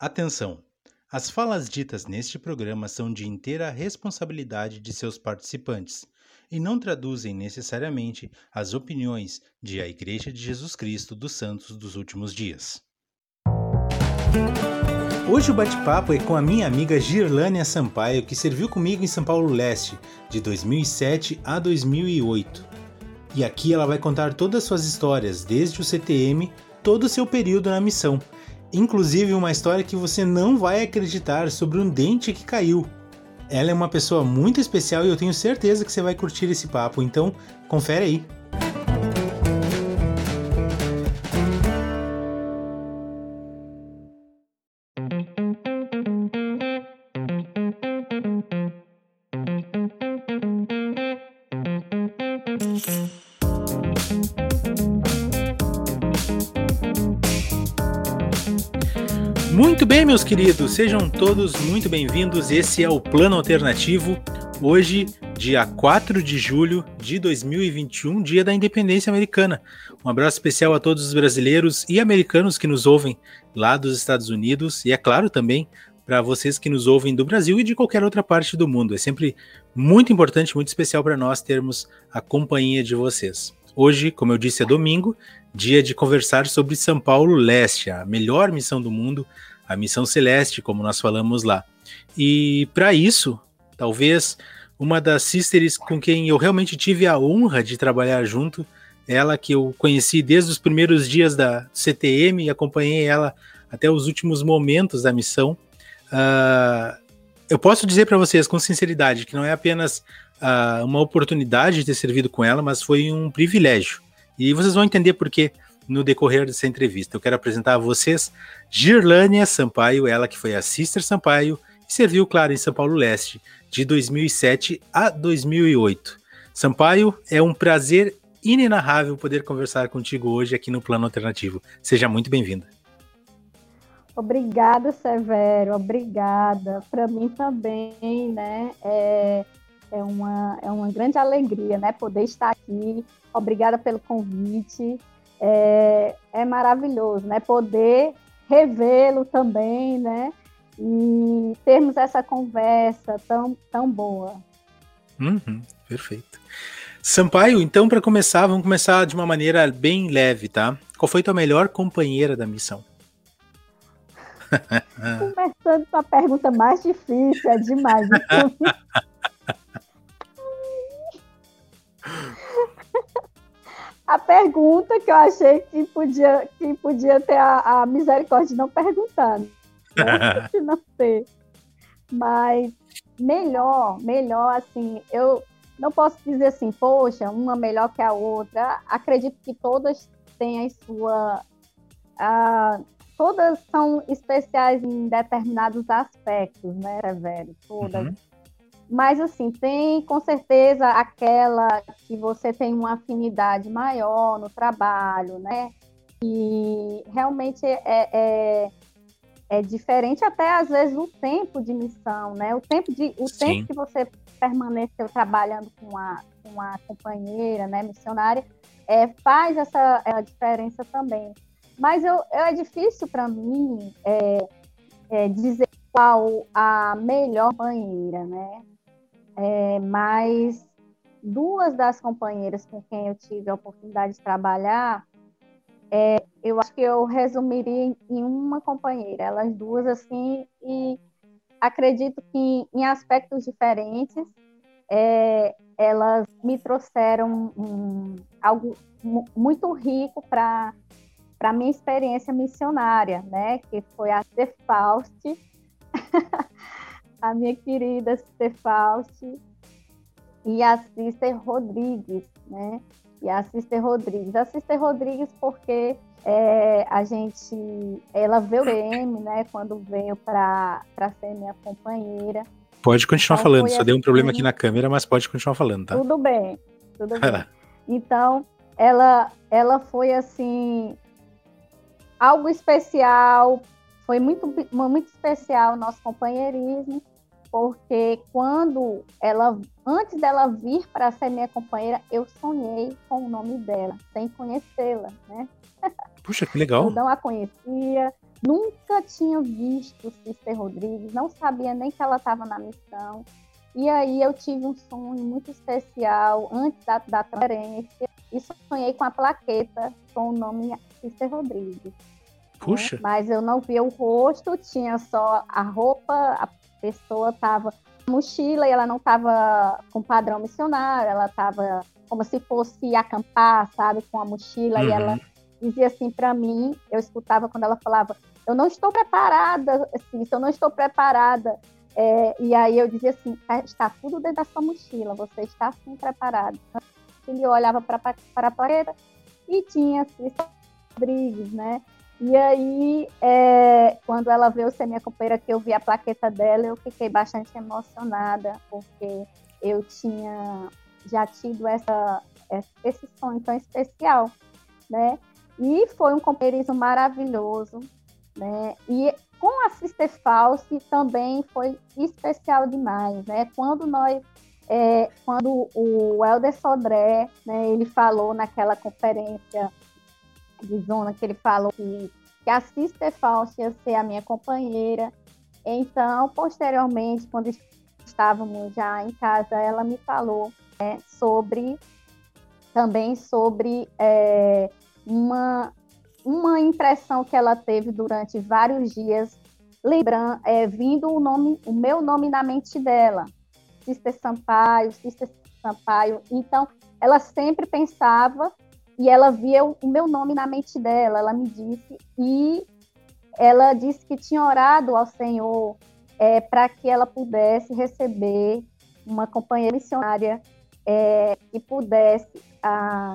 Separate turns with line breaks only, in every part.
Atenção! As falas ditas neste programa são de inteira responsabilidade de seus participantes e não traduzem necessariamente as opiniões de a Igreja de Jesus Cristo dos Santos dos Últimos Dias. Hoje o bate-papo é com a minha amiga Girlânia Sampaio, que serviu comigo em São Paulo Leste de 2007 a 2008. E aqui ela vai contar todas as suas histórias, desde o CTM, todo o seu período na missão inclusive uma história que você não vai acreditar sobre um dente que caiu. Ela é uma pessoa muito especial e eu tenho certeza que você vai curtir esse papo, então confere aí. Meus queridos, sejam todos muito bem-vindos. Esse é o Plano Alternativo. Hoje, dia 4 de julho de 2021, dia da independência americana. Um abraço especial a todos os brasileiros e americanos que nos ouvem lá dos Estados Unidos e, é claro, também para vocês que nos ouvem do Brasil e de qualquer outra parte do mundo. É sempre muito importante, muito especial para nós termos a companhia de vocês. Hoje, como eu disse, é domingo, dia de conversar sobre São Paulo Leste, a melhor missão do mundo, a missão celeste, como nós falamos lá. E para isso, talvez uma das sisters com quem eu realmente tive a honra de trabalhar junto, ela que eu conheci desde os primeiros dias da CTM e acompanhei ela até os últimos momentos da missão. Uh, eu posso dizer para vocês com sinceridade que não é apenas uh, uma oportunidade de ter servido com ela, mas foi um privilégio. E vocês vão entender por quê no decorrer dessa entrevista. Eu quero apresentar a vocês Girlânia Sampaio, ela que foi a Sister Sampaio e serviu, claro, em São Paulo Leste, de 2007 a 2008. Sampaio, é um prazer inenarrável poder conversar contigo hoje aqui no Plano Alternativo. Seja muito bem-vinda.
Obrigada, Severo, obrigada. Para mim também, né? É, é, uma, é uma grande alegria, né? Poder estar aqui. Obrigada pelo convite é, é maravilhoso, né? Poder revê-lo também, né? E termos essa conversa tão, tão boa.
Uhum, perfeito. Sampaio, então, para começar, vamos começar de uma maneira bem leve, tá? Qual foi tua melhor companheira da missão?
Começando com a pergunta mais difícil, é demais. a pergunta que eu achei que podia, que podia ter a, a misericórdia de não perguntar. Né? Não, não ter. Mas melhor, melhor, assim, eu não posso dizer assim, poxa, uma melhor que a outra. Acredito que todas têm a sua. A, todas são especiais em determinados aspectos, né, velho? Todas. Uhum. Mas, assim, tem com certeza aquela que você tem uma afinidade maior no trabalho, né? E realmente é, é, é diferente até, às vezes, o tempo de missão, né? O tempo, de, o tempo que você permaneceu trabalhando com a, com a companheira, né, missionária, é, faz essa diferença também. Mas eu, é difícil para mim é, é, dizer qual a melhor banheira, né? É, mas duas das companheiras com quem eu tive a oportunidade de trabalhar, é, eu acho que eu resumiria em uma companheira, elas duas assim, e acredito que em aspectos diferentes, é, elas me trouxeram um, algo muito rico para para minha experiência missionária, né? Que foi a Cefaust, a minha querida Sister Fausti e a Sister Rodrigues, né? E a Sister Rodrigues. A Sister Rodrigues porque é, a gente, ela veio PM, né? Quando veio para ser minha companheira.
Pode continuar então, falando, só assim, deu um problema aqui na câmera, mas pode continuar falando, tá?
Tudo bem, tudo bem. Então, ela, ela foi assim algo especial, foi muito, muito especial o nosso companheirismo, porque quando ela, antes dela vir para ser minha companheira, eu sonhei com o nome dela, sem conhecê-la, né?
Puxa, que legal.
Eu não a conhecia, nunca tinha visto Sister Rodrigues, não sabia nem que ela estava na missão. E aí eu tive um sonho muito especial antes da, da transferência e sonhei com a plaqueta com o nome Sister Rodrigues.
Puxa! Né?
Mas eu não via o rosto, tinha só a roupa, a pessoa estava mochila e ela não estava com padrão missionário, ela estava como se fosse acampar, sabe, com a mochila uhum. e ela dizia assim para mim, eu escutava quando ela falava, eu não estou preparada, assim, se eu não estou preparada, é, e aí eu dizia assim, tá, está tudo dentro da sua mochila, você está assim preparado. Ele olhava para a parede e tinha assim, Rodrigues, né? E aí, é, quando ela veio ser minha companheira, que eu vi a plaqueta dela, eu fiquei bastante emocionada, porque eu tinha já tido essa, esse sonho tão especial, né? E foi um companheirismo maravilhoso, né? E com a Sister False também foi especial demais, né? Quando nós, é, quando o Helder Sodré, né, ele falou naquela conferência de zona que ele falou que, que a Sister Fausto ia ser a minha companheira. Então, posteriormente, quando estávamos já em casa, ela me falou né, sobre também sobre é, uma, uma impressão que ela teve durante vários dias, lembrando, é, vindo o nome, o meu nome na mente dela, Sister Sampaio, Sister Sampaio. Então, ela sempre pensava e ela via o meu nome na mente dela, ela me disse, e ela disse que tinha orado ao Senhor é, para que ela pudesse receber uma companheira missionária é, que pudesse, a,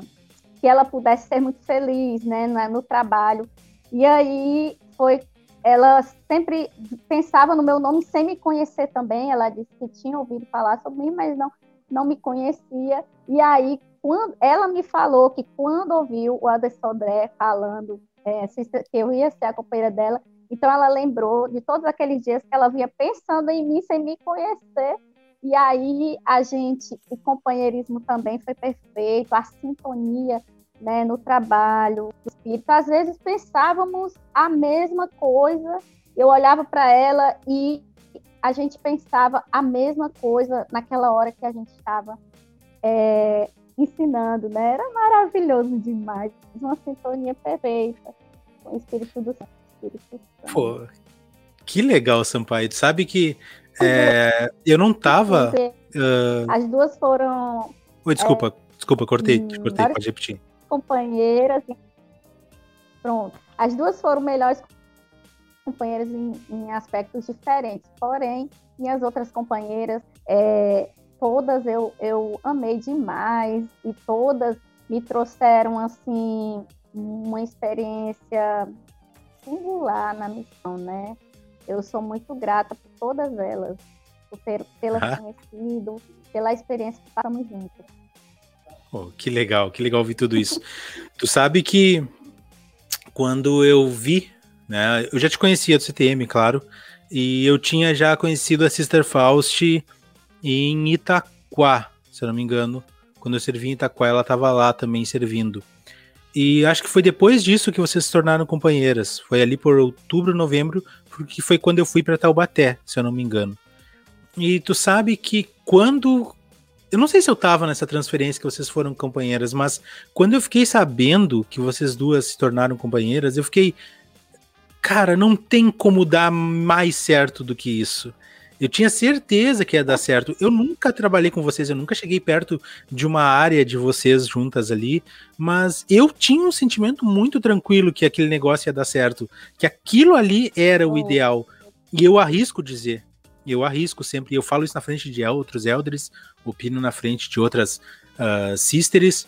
que ela pudesse ser muito feliz né, no trabalho. E aí foi, ela sempre pensava no meu nome sem me conhecer também. Ela disse que tinha ouvido falar sobre mim, mas não, não me conhecia. E aí quando ela me falou que quando ouviu o Anderson Sodré falando é, que eu ia ser a companheira dela, então ela lembrou de todos aqueles dias que ela vinha pensando em mim sem me conhecer. E aí a gente, o companheirismo também foi perfeito, a sintonia né, no trabalho, o espírito. Às vezes pensávamos a mesma coisa, eu olhava para ela e a gente pensava a mesma coisa naquela hora que a gente estava é, ensinando, né? Era maravilhoso demais, uma sintonia perfeita com o Espírito do Espírito Santo.
Pô, que legal, Sampaio. Sabe que é, eu não tava.
Uh... As duas foram.
Oi, desculpa, é, desculpa, cortei, hum, cortei, pode repetir.
Companheiras. Pronto. As duas foram melhores companheiras em, em aspectos diferentes, porém, minhas outras companheiras é, todas eu, eu amei demais e todas me trouxeram assim uma experiência singular na missão, né? Eu sou muito grata por todas elas, por ter pela ah. conhecido, pela experiência que passamos juntos.
Oh, que legal, que legal ouvir tudo isso. tu sabe que quando eu vi, né? Eu já te conhecia do CTM, claro, e eu tinha já conhecido a Sister Faust em Itaquá, se eu não me engano. Quando eu servi em Itaquá, ela estava lá também servindo. E acho que foi depois disso que vocês se tornaram companheiras. Foi ali por outubro, novembro, porque foi quando eu fui para Taubaté, se eu não me engano. E tu sabe que quando. Eu não sei se eu tava nessa transferência que vocês foram companheiras, mas quando eu fiquei sabendo que vocês duas se tornaram companheiras, eu fiquei. Cara, não tem como dar mais certo do que isso. Eu tinha certeza que ia dar certo. Eu nunca trabalhei com vocês, eu nunca cheguei perto de uma área de vocês juntas ali, mas eu tinha um sentimento muito tranquilo que aquele negócio ia dar certo, que aquilo ali era o ideal. E eu arrisco dizer, eu arrisco sempre, eu falo isso na frente de outros elders, opino na frente de outras uh, sisters,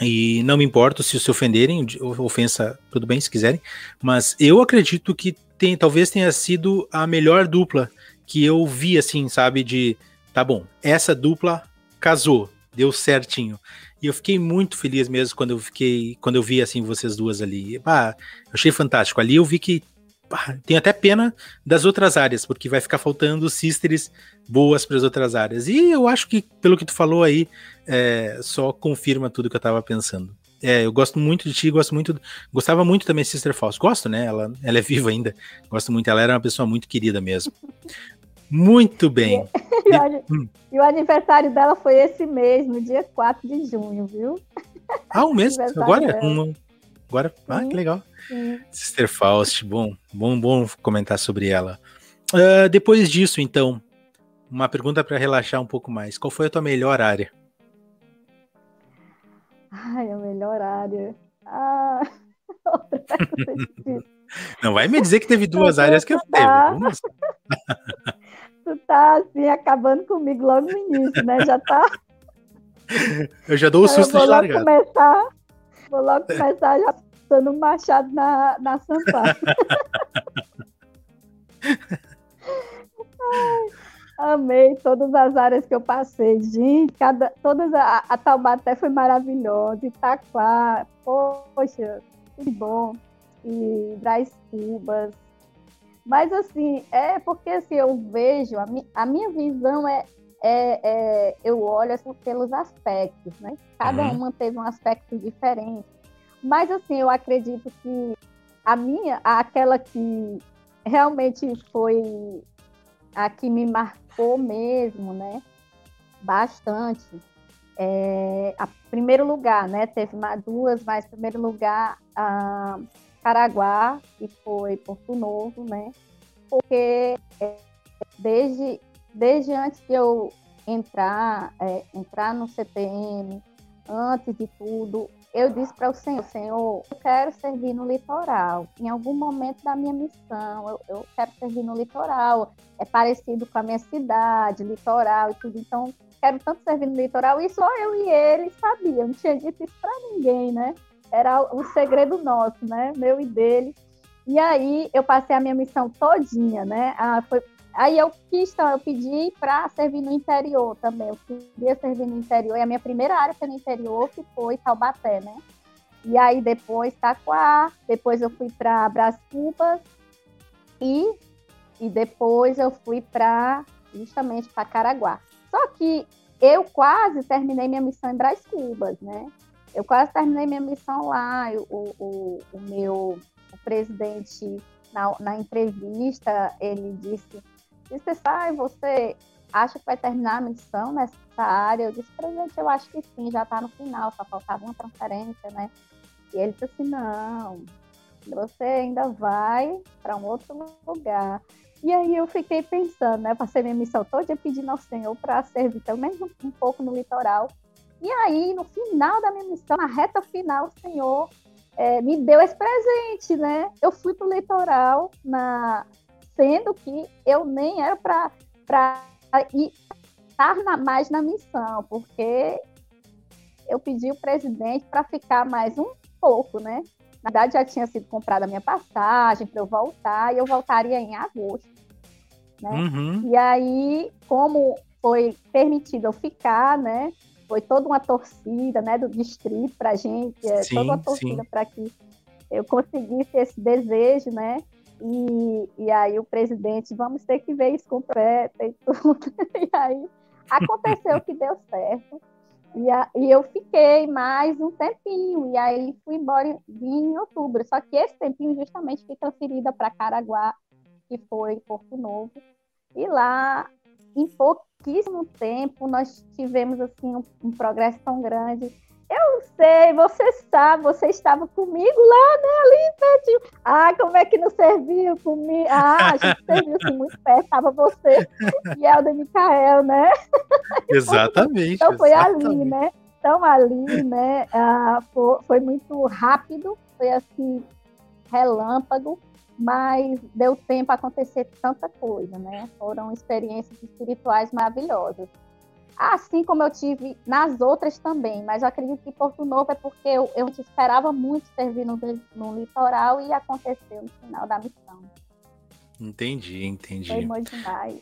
e não me importo se se ofenderem, ofensa, tudo bem se quiserem, mas eu acredito que tem, talvez tenha sido a melhor dupla que eu vi assim, sabe, de tá bom, essa dupla casou, deu certinho. E eu fiquei muito feliz mesmo quando eu fiquei, quando eu vi assim vocês duas ali. Bah, achei fantástico. Ali eu vi que tem até pena das outras áreas, porque vai ficar faltando sisters boas para as outras áreas. E eu acho que pelo que tu falou aí, é, só confirma tudo que eu estava pensando. é, eu gosto muito de ti, gosto muito, gostava muito também de Sister Falls. Gosto, né? Ela, ela é viva ainda. Gosto muito, ela era uma pessoa muito querida mesmo. Muito bem.
E, o, hum. e o aniversário dela foi esse mês, no dia 4 de junho, viu?
Ah, um mês? Agora? Um, agora? Ah, que legal. Sim. Sister Faust, bom, bom, bom comentar sobre ela. Uh, depois disso, então, uma pergunta para relaxar um pouco mais. Qual foi a tua melhor área?
Ai, a melhor área. Ah,
não vai me dizer que teve duas áreas que eu teve. Vamos.
tu tá assim acabando comigo logo no início, né? Já tá.
Eu já dou o susto de largada.
Começar, vou logo começar já dando um machado na, na Sampaio. amei todas as áreas que eu passei. Gente, cada, todas a, a Taubaté foi maravilhosa. Itaquá, poxa, que bom. E Braz Cubas, mas assim, é porque assim, eu vejo, a, mi, a minha visão é, é, é, eu olho assim, pelos aspectos, né? Cada uhum. uma teve um aspecto diferente. Mas assim, eu acredito que a minha, aquela que realmente foi a que me marcou mesmo, né? Bastante. É, a primeiro lugar, né? Teve duas, mas primeiro lugar a Caraguá, que foi Porto Novo, né? Porque é, desde, desde antes de eu entrar, é, entrar no CTM, antes de tudo, eu disse para o Senhor, Senhor, eu quero servir no litoral. Em algum momento da minha missão, eu, eu, quero servir no litoral. É parecido com a minha cidade, litoral e tudo. Então, quero tanto servir no litoral. E só eu e ele sabia. Eu não tinha dito isso para ninguém, né? Era o segredo nosso, né? Meu e dele. E aí eu passei a minha missão todinha, né? Ah, foi... Aí eu quis, então, eu pedi para servir no interior também. Eu queria servir no interior. E a minha primeira área foi no interior, que foi Taubaté, né? E aí depois Taquá, depois eu fui para Brás Cubas e, e depois eu fui para justamente para Caraguá. Só que eu quase terminei minha missão em Brás Cubas, né? Eu quase terminei minha missão lá. O, o, o meu o presidente, na, na entrevista, ele disse: Disse, sai, você acha que vai terminar a missão nessa área? Eu disse, presidente, eu acho que sim, já está no final, só faltava uma transferência, né? E ele disse assim: não, você ainda vai para um outro lugar. E aí eu fiquei pensando, né? Passei minha missão toda pedindo ao Senhor para servir pelo menos um, um pouco no litoral e aí, no final da minha missão, na reta final, o Senhor é, me deu esse presente, né? Eu fui para o litoral, na... sendo que eu nem era para estar na, mais na missão, porque eu pedi o presidente para ficar mais um pouco, né? Na verdade, já tinha sido comprada a minha passagem para eu voltar, e eu voltaria em agosto. Né? Uhum. E aí, como foi permitido eu ficar, né? foi toda uma torcida né, do distrito para a gente, é, sim, toda uma torcida para que eu conseguisse esse desejo, né? E, e aí o presidente, vamos ter que ver isso completo e tudo. E aí aconteceu que deu certo. E, a, e eu fiquei mais um tempinho, e aí fui embora em outubro. Só que esse tempinho justamente fui transferida para Caraguá, que foi Porto Novo. E lá, em pouquíssimo tempo nós tivemos assim um, um, progresso tão grande. Eu sei, você sabe, você estava comigo lá, né, ali pertinho. Ah, como é que não serviu comigo? Ah, a gente serviu assim muito perto, estava você e Helder Micael, né?
Exatamente.
então foi exatamente. ali, né? Então ali, né, ah, foi, foi muito rápido, foi assim, relâmpago mas deu tempo a acontecer tanta coisa, né? Foram experiências espirituais maravilhosas. Assim como eu tive nas outras também, mas eu acredito que Porto Novo é porque eu, eu esperava muito servir no, no litoral e aconteceu no final da missão.
Entendi, entendi.
Foi muito demais.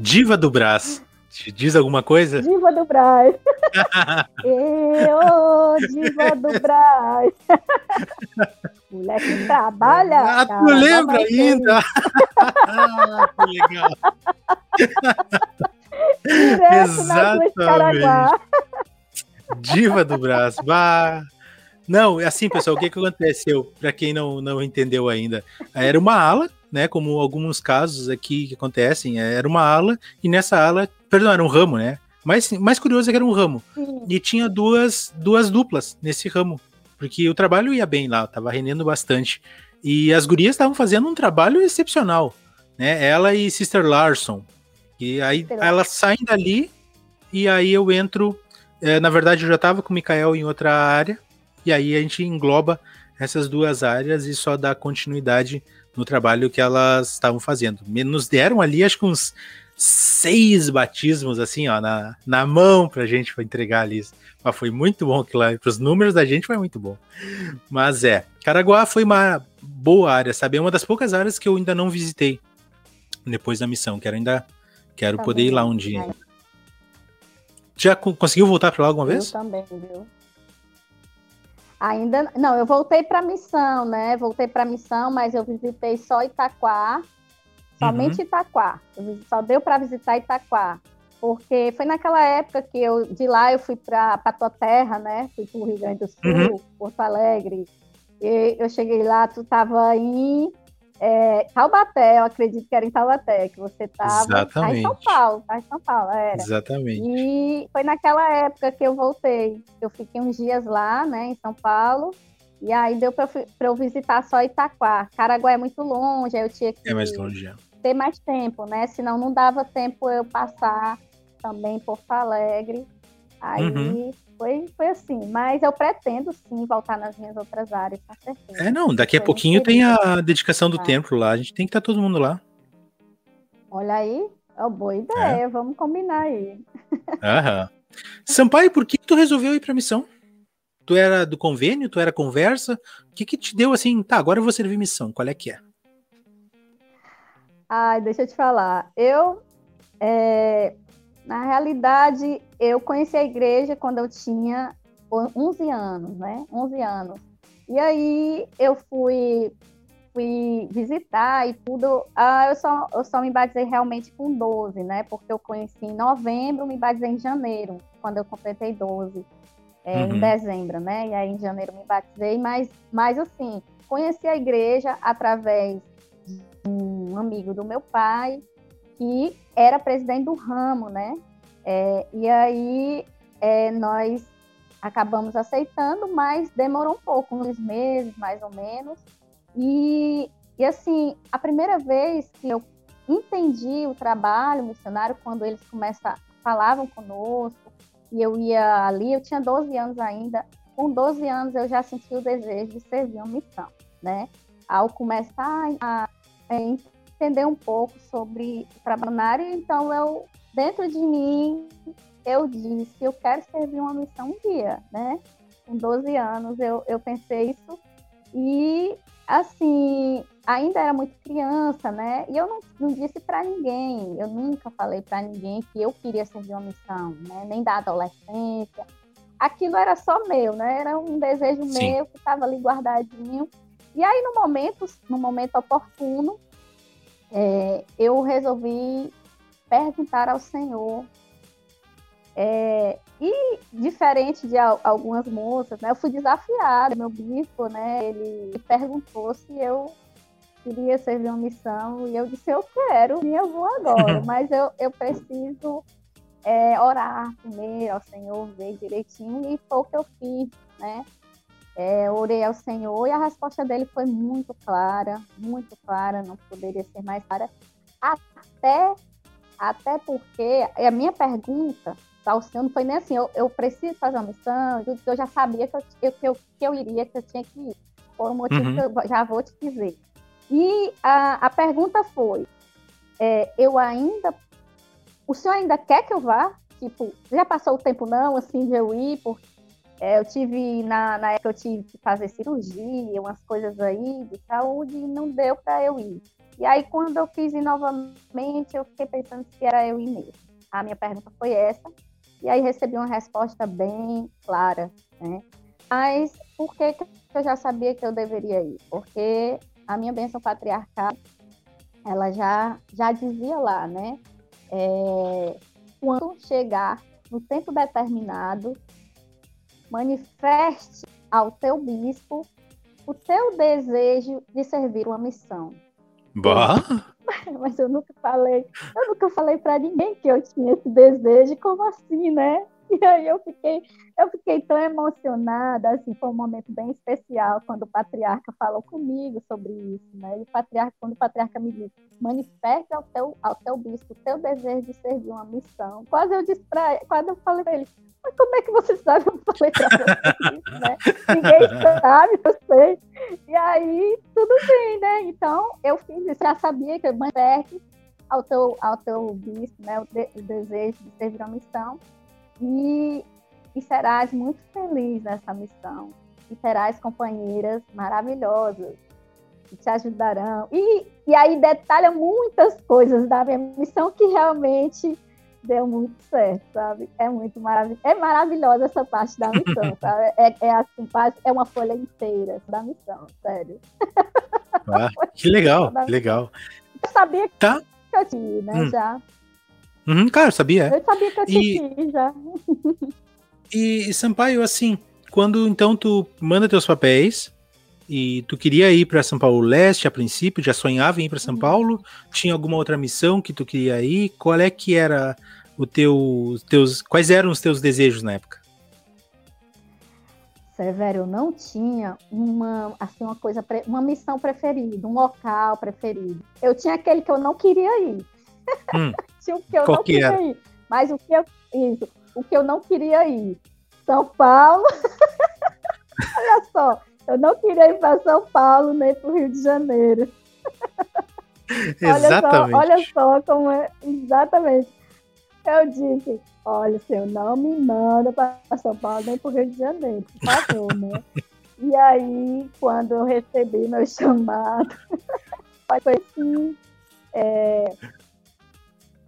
Diva do Brás. Te diz alguma coisa?
Diva do Brás. eu, Diva do Brás. Mulher que trabalha.
Ah, tu lembra ainda? ah, que legal.
Exatamente.
Diva do braço. Bah. Não, assim, pessoal, o que, que aconteceu? Para quem não, não entendeu ainda, era uma ala, né? Como alguns casos aqui que acontecem, era uma ala, e nessa ala, perdão, era um ramo, né? Mas mais curioso é que era um ramo. Sim. E tinha duas, duas duplas nesse ramo. Porque o trabalho ia bem lá, tava rendendo bastante. E as gurias estavam fazendo um trabalho excepcional. Né? Ela e Sister Larson. E aí elas saem dali e aí eu entro. É, na verdade, eu já estava com o Mikael em outra área, e aí a gente engloba essas duas áreas e só dá continuidade no trabalho que elas estavam fazendo. Nos deram ali, acho que uns seis batismos, assim, ó, na, na mão pra gente entregar ali. Mas foi muito bom aquilo lá. Para os números da gente foi muito bom. Mas é, Caraguá foi uma boa área, sabe? É uma das poucas áreas que eu ainda não visitei depois da missão. Quero ainda quero tá poder ir lá um dia. Já conseguiu voltar para lá alguma vez?
Eu também, viu? Ainda não, eu voltei para missão, né? Voltei para missão, mas eu visitei só Itaquá, somente uhum. Itaquá. Só deu para visitar Itaquá, porque foi naquela época que eu de lá eu fui para a tua terra, né? Fui para o Rio Grande do Sul, uhum. Porto Alegre. E eu cheguei lá, tu estava em é, Taubaté, eu acredito que era em Taubaté, que você estava tá em São Paulo, tá em São Paulo, era.
Exatamente.
E foi naquela época que eu voltei. Eu fiquei uns dias lá, né, em São Paulo, e aí deu para eu visitar só Itaquá. Caraguá é muito longe, aí eu tinha que
é mais longe, é.
ter mais tempo, né? Senão não dava tempo eu passar também em Porto Alegre. Aí uhum. foi, foi assim, mas eu pretendo sim voltar nas minhas outras áreas, com certeza.
É, não, daqui a pouquinho tem a dedicação do ah. templo lá, a gente tem que estar tá todo mundo lá.
Olha aí, oh, boa ideia, é. vamos combinar aí.
Aham. Sampaio, por que tu resolveu ir pra missão? Tu era do convênio, tu era conversa? O que que te deu assim, tá, agora eu vou servir missão, qual é que é?
Ai, deixa eu te falar, eu é, na realidade, eu conheci a igreja quando eu tinha 11 anos, né? 11 anos. E aí eu fui fui visitar e tudo. Ah, eu só eu só me batizei realmente com 12, né? Porque eu conheci em novembro, me batizei em janeiro, quando eu completei 12. É, uhum. Em dezembro, né? E aí em janeiro me batizei, mas, mas assim, conheci a igreja através de um amigo do meu pai, que era presidente do ramo, né? É, e aí é, nós acabamos aceitando, mas demorou um pouco, uns meses mais ou menos. E, e assim, a primeira vez que eu entendi o trabalho missionário, quando eles começam, falavam conosco, e eu ia ali, eu tinha 12 anos ainda, com 12 anos eu já senti o desejo de servir uma missão, né? Ao começar a, a entender um pouco sobre o trabalho, então eu dentro de mim, eu disse, eu quero servir uma missão um dia, né? Com 12 anos eu, eu pensei isso e, assim, ainda era muito criança, né? E eu não, não disse para ninguém, eu nunca falei para ninguém que eu queria servir uma missão, né? Nem da adolescência. Aquilo era só meu, né? Era um desejo Sim. meu que estava ali guardadinho. E aí, no momento, no momento oportuno, é, eu resolvi perguntar ao Senhor. É, e diferente de algumas moças, né, eu fui desafiada, meu bispo, né, ele perguntou se eu queria servir uma missão e eu disse eu quero e eu vou agora, mas eu, eu preciso é, orar primeiro ao Senhor, ver direitinho e foi o que eu fiz, né? É, orei ao Senhor e a resposta dele foi muito clara, muito clara, não poderia ser mais clara, até até porque a minha pergunta ao Senhor não foi nem assim, eu, eu preciso fazer uma missão, eu já sabia que eu, que eu, que eu iria, que eu tinha que ir. Por um motivo uhum. que eu já vou te dizer. E a, a pergunta foi: é, eu ainda. O senhor ainda quer que eu vá? Tipo, já passou o tempo não, assim, de eu ir? Porque é, eu tive, na, na época, eu tive que fazer cirurgia, umas coisas aí de saúde, e não deu para eu ir. E aí, quando eu fiz novamente, eu fiquei pensando se era eu ir mesmo. A minha pergunta foi essa. E aí recebi uma resposta bem clara, né? Mas por que, que eu já sabia que eu deveria ir? Porque a minha bênção patriarcal, ela já, já dizia lá, né? É, quando chegar no tempo determinado, manifeste ao teu bispo o teu desejo de servir uma missão.
Bah.
Mas eu nunca falei, eu nunca falei para ninguém que eu tinha esse desejo, como assim, né? E aí eu fiquei, eu fiquei tão emocionada, assim, foi um momento bem especial quando o patriarca falou comigo sobre isso, né? E o patriarca, quando o patriarca me disse, manifeste ao teu, ao teu bispo o teu desejo de servir uma missão. Quase eu disse quando eu falei para ele, mas como é que você sabe? Eu falei para você isso, né? Ninguém sabe, eu sei. E aí, tudo bem, né? Então, eu fiz isso, já sabia que eu manifeste ao teu, ao teu bispo, né? O, de, o desejo de servir uma missão e, e serás muito feliz nessa missão. E terás companheiras maravilhosas que te ajudarão. E, e aí detalha muitas coisas da minha missão que realmente deu muito certo, sabe? É muito maravilhoso. É maravilhosa essa parte da missão, sabe? É, é assim, é uma folha inteira da missão, sério.
Ah, que legal, que legal.
Eu sabia que tá. eu tinha, né, hum. já.
Uhum, claro, sabia.
Eu sabia que eu tinha e, já.
E, Sampaio, assim, quando então tu manda teus papéis e tu queria ir para São Paulo Leste a princípio, já sonhava em ir para São uhum. Paulo, tinha alguma outra missão que tu queria ir? Qual é que era o teu, teus, quais eram os teus desejos na época?
Severo, eu não tinha uma, assim, uma coisa, uma missão preferida, um local preferido. Eu tinha aquele que eu não queria ir. Hum. O que eu Qual não que queria era? ir. Mas o que eu, isso, o que eu não queria ir. São Paulo. olha só, eu não queria ir para São Paulo nem para o Rio de Janeiro.
Exatamente.
olha, só, olha só como é. Exatamente. Eu disse, olha, senhor, não me manda para São Paulo nem para o Rio de Janeiro, por favor, né? e aí, quando eu recebi meu chamado, foi assim, é,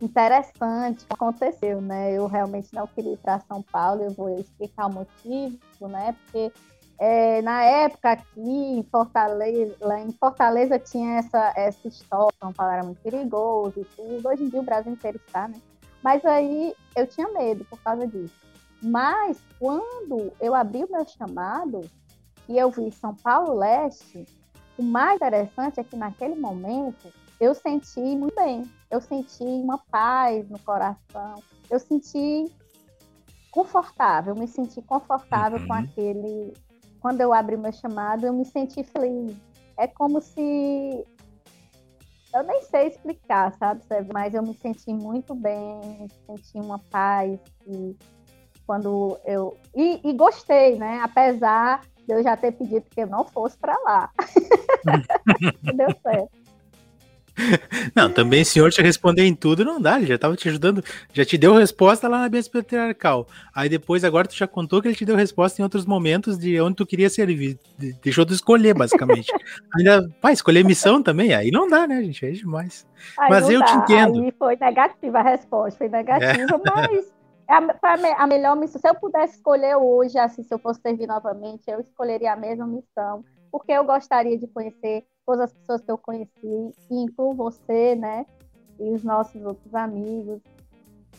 interessante aconteceu, né? Eu realmente não queria ir para São Paulo, eu vou explicar o motivo, né? Porque é, na época aqui em Fortaleza, lá em Fortaleza tinha essa, essa história, São Paulo era muito perigoso e tudo. Hoje em dia o Brasil inteiro está, né? Mas aí eu tinha medo por causa disso. Mas quando eu abri o meu chamado e eu vi São Paulo Leste, o mais interessante é que naquele momento eu senti muito bem. Eu senti uma paz no coração. Eu senti confortável, me senti confortável uhum. com aquele. Quando eu abri meu chamado, eu me senti feliz. É como se. Eu nem sei explicar, sabe, mas eu me senti muito bem, senti uma paz. E quando eu. E, e gostei, né? Apesar de eu já ter pedido que eu não fosse para lá. Deu certo.
Não, também o senhor te responder em tudo não dá, ele já estava te ajudando, já te deu resposta lá na bênção patriarcal. Aí depois, agora tu já contou que ele te deu resposta em outros momentos de onde tu queria servir, deixou tu escolher, basicamente. Ainda, pá, escolher missão também, aí não dá, né, gente, é demais. Aí mas eu dá. te entendo.
Aí foi negativa a resposta, foi negativa, é. mas é a, a melhor missão. Se eu pudesse escolher hoje, assim, se eu fosse servir novamente, eu escolheria a mesma missão, porque eu gostaria de conhecer todas as pessoas que eu conheci, e incluo você, né? E os nossos outros amigos.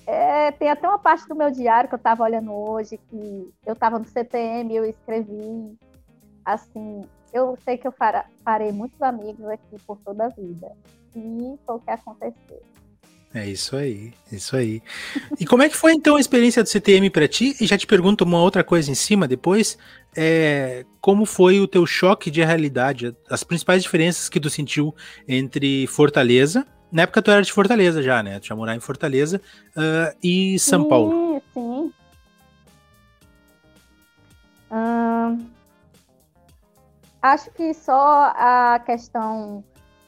É, tem até uma parte do meu diário que eu estava olhando hoje, que eu estava no CTM, eu escrevi, assim, eu sei que eu farei muitos amigos aqui por toda a vida. E foi o que aconteceu.
É isso aí, isso aí. E como é que foi então a experiência do CTM para ti? E já te pergunto uma outra coisa em cima depois. É, como foi o teu choque de realidade? As principais diferenças que tu sentiu entre Fortaleza, na época tu era de Fortaleza já, né? Tu já morava em Fortaleza uh, e São
sim,
Paulo.
Sim, hum, acho que só a questão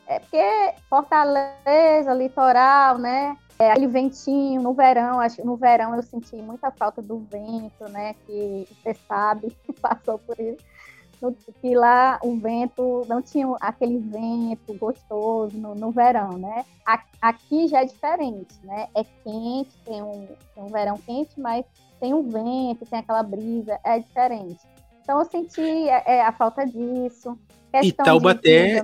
é porque Fortaleza, litoral, né? É, aquele ventinho no verão, acho no verão eu senti muita falta do vento, né? Que você sabe, passou por isso. Que lá o vento não tinha aquele vento gostoso no, no verão, né? Aqui já é diferente, né? É quente, tem um, tem um verão quente, mas tem um vento, tem aquela brisa, é diferente. Então eu senti é, é a falta disso.
E Taubaté,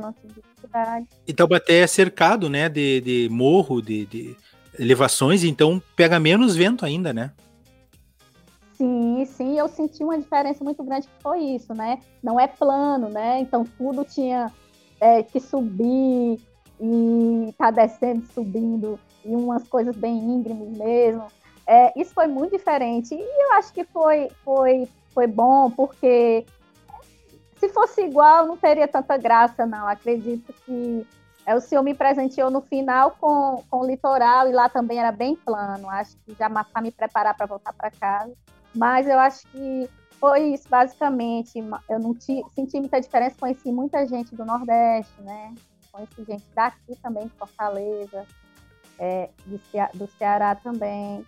e Taubaté é cercado, né, de, de morro, de, de elevações, então pega menos vento ainda, né?
Sim, sim, eu senti uma diferença muito grande que foi isso, né? Não é plano, né? Então tudo tinha é, que subir e tá descendo, subindo, e umas coisas bem íngremes mesmo. É, isso foi muito diferente e eu acho que foi, foi, foi bom, porque se fosse igual, não teria tanta graça, não. Acredito que é, o senhor me presenteou no final com, com o litoral e lá também era bem plano. Acho que já para me preparar para voltar para casa. Mas eu acho que foi isso, basicamente. Eu não te, senti muita diferença, conheci muita gente do Nordeste, né? Conheci gente daqui também, de Fortaleza, é, de, do Ceará também.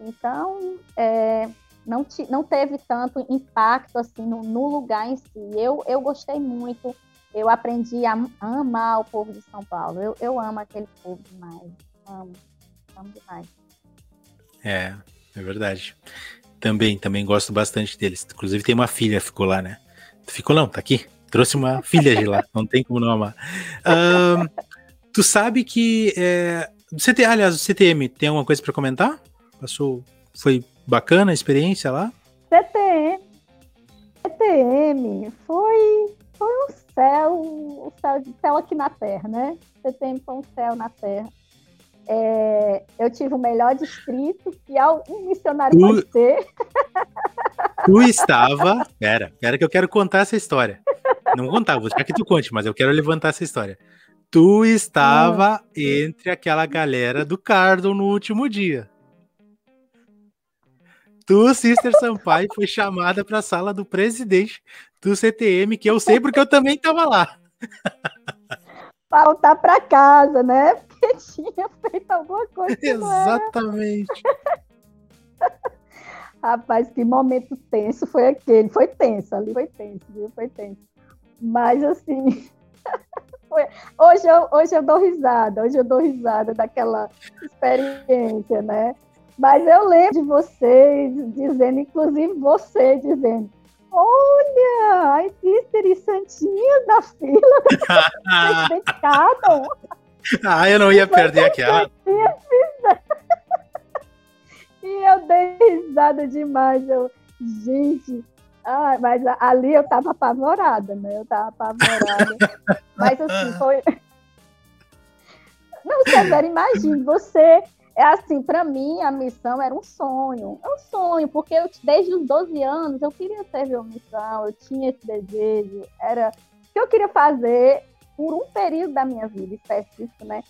Então, é, não, te, não teve tanto impacto assim no, no, lugar em si. Eu, eu gostei muito, eu aprendi a amar o povo de São Paulo. Eu, eu amo aquele povo demais. Amo, amo demais.
É, é verdade. Também, também gosto bastante deles. Inclusive tem uma filha ficou lá, né? Ficou não, tá aqui. Trouxe uma filha de lá, não tem como não amar. Um, tu sabe que é, CT, aliás, o CTM tem alguma coisa para comentar? Passou, foi bacana a experiência lá?
CTM, CTM foi, foi um céu, um céu, céu aqui na Terra, né? CTM foi um céu na Terra. É, eu tive o melhor distrito, que é um missionário tu, pode ser.
Tu estava. Pera, pera que eu quero contar essa história. Não contar, vou deixar que tu conte, mas eu quero levantar essa história. Tu estava ah. entre aquela galera do Cardon no último dia. Tu, Sister Sampaio, foi chamada para a sala do presidente do CTM, que eu sei porque eu também estava lá.
Voltar para casa, né? Porque tinha feito alguma coisa.
Exatamente.
Rapaz, que momento tenso foi aquele. Foi tenso, ali foi tenso, viu? Foi tenso. Mas assim. Foi... Hoje, eu, hoje eu dou risada, hoje eu dou risada daquela experiência, né? Mas eu lembro de vocês dizendo, inclusive você dizendo, olha, a sister e Santinha da fila
Ah, eu não ia perder aquela.
E eu dei risada demais. Eu, gente, ah, mas ali eu tava apavorada, né? Eu tava apavorada. mas assim, foi. Não, Severo, imagine, você é assim, para mim a missão era um sonho, é um sonho, porque eu, desde os 12 anos eu queria servir uma missão, eu tinha esse desejo, era o que eu queria fazer por um período da minha vida específico, né?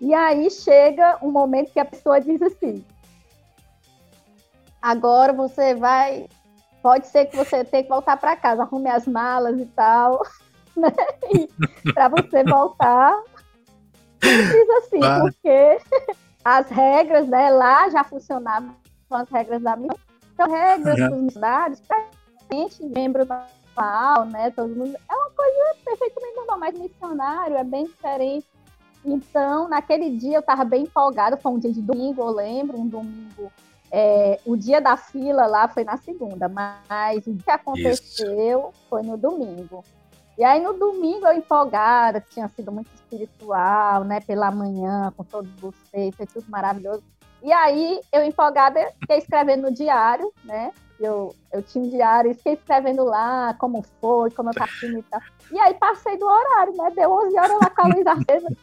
E aí chega um momento que a pessoa diz assim: agora você vai, pode ser que você tenha que voltar para casa, arrume as malas e tal, né? Para você voltar. Diz assim, porque as regras né, lá já funcionavam com as regras da missão. Então, regras uhum. dos missionários, para gente, membro normal, né? Todo mundo. É uma coisa perfeitamente normal, mas missionário é bem diferente. Então, naquele dia eu estava bem empolgada, foi um dia de domingo, eu lembro, um domingo. É, o dia da fila lá foi na segunda, mas o que aconteceu Isso. foi no domingo. E aí no domingo eu empolgada, tinha sido muito espiritual, né? Pela manhã, com todos vocês, foi tudo maravilhoso. E aí eu empolgada, fiquei escrevendo no diário, né? Eu, eu tinha um diário, fiquei escrevendo lá como foi, como eu tava e tal. E aí passei do horário, né? Deu 11 horas lá com a luz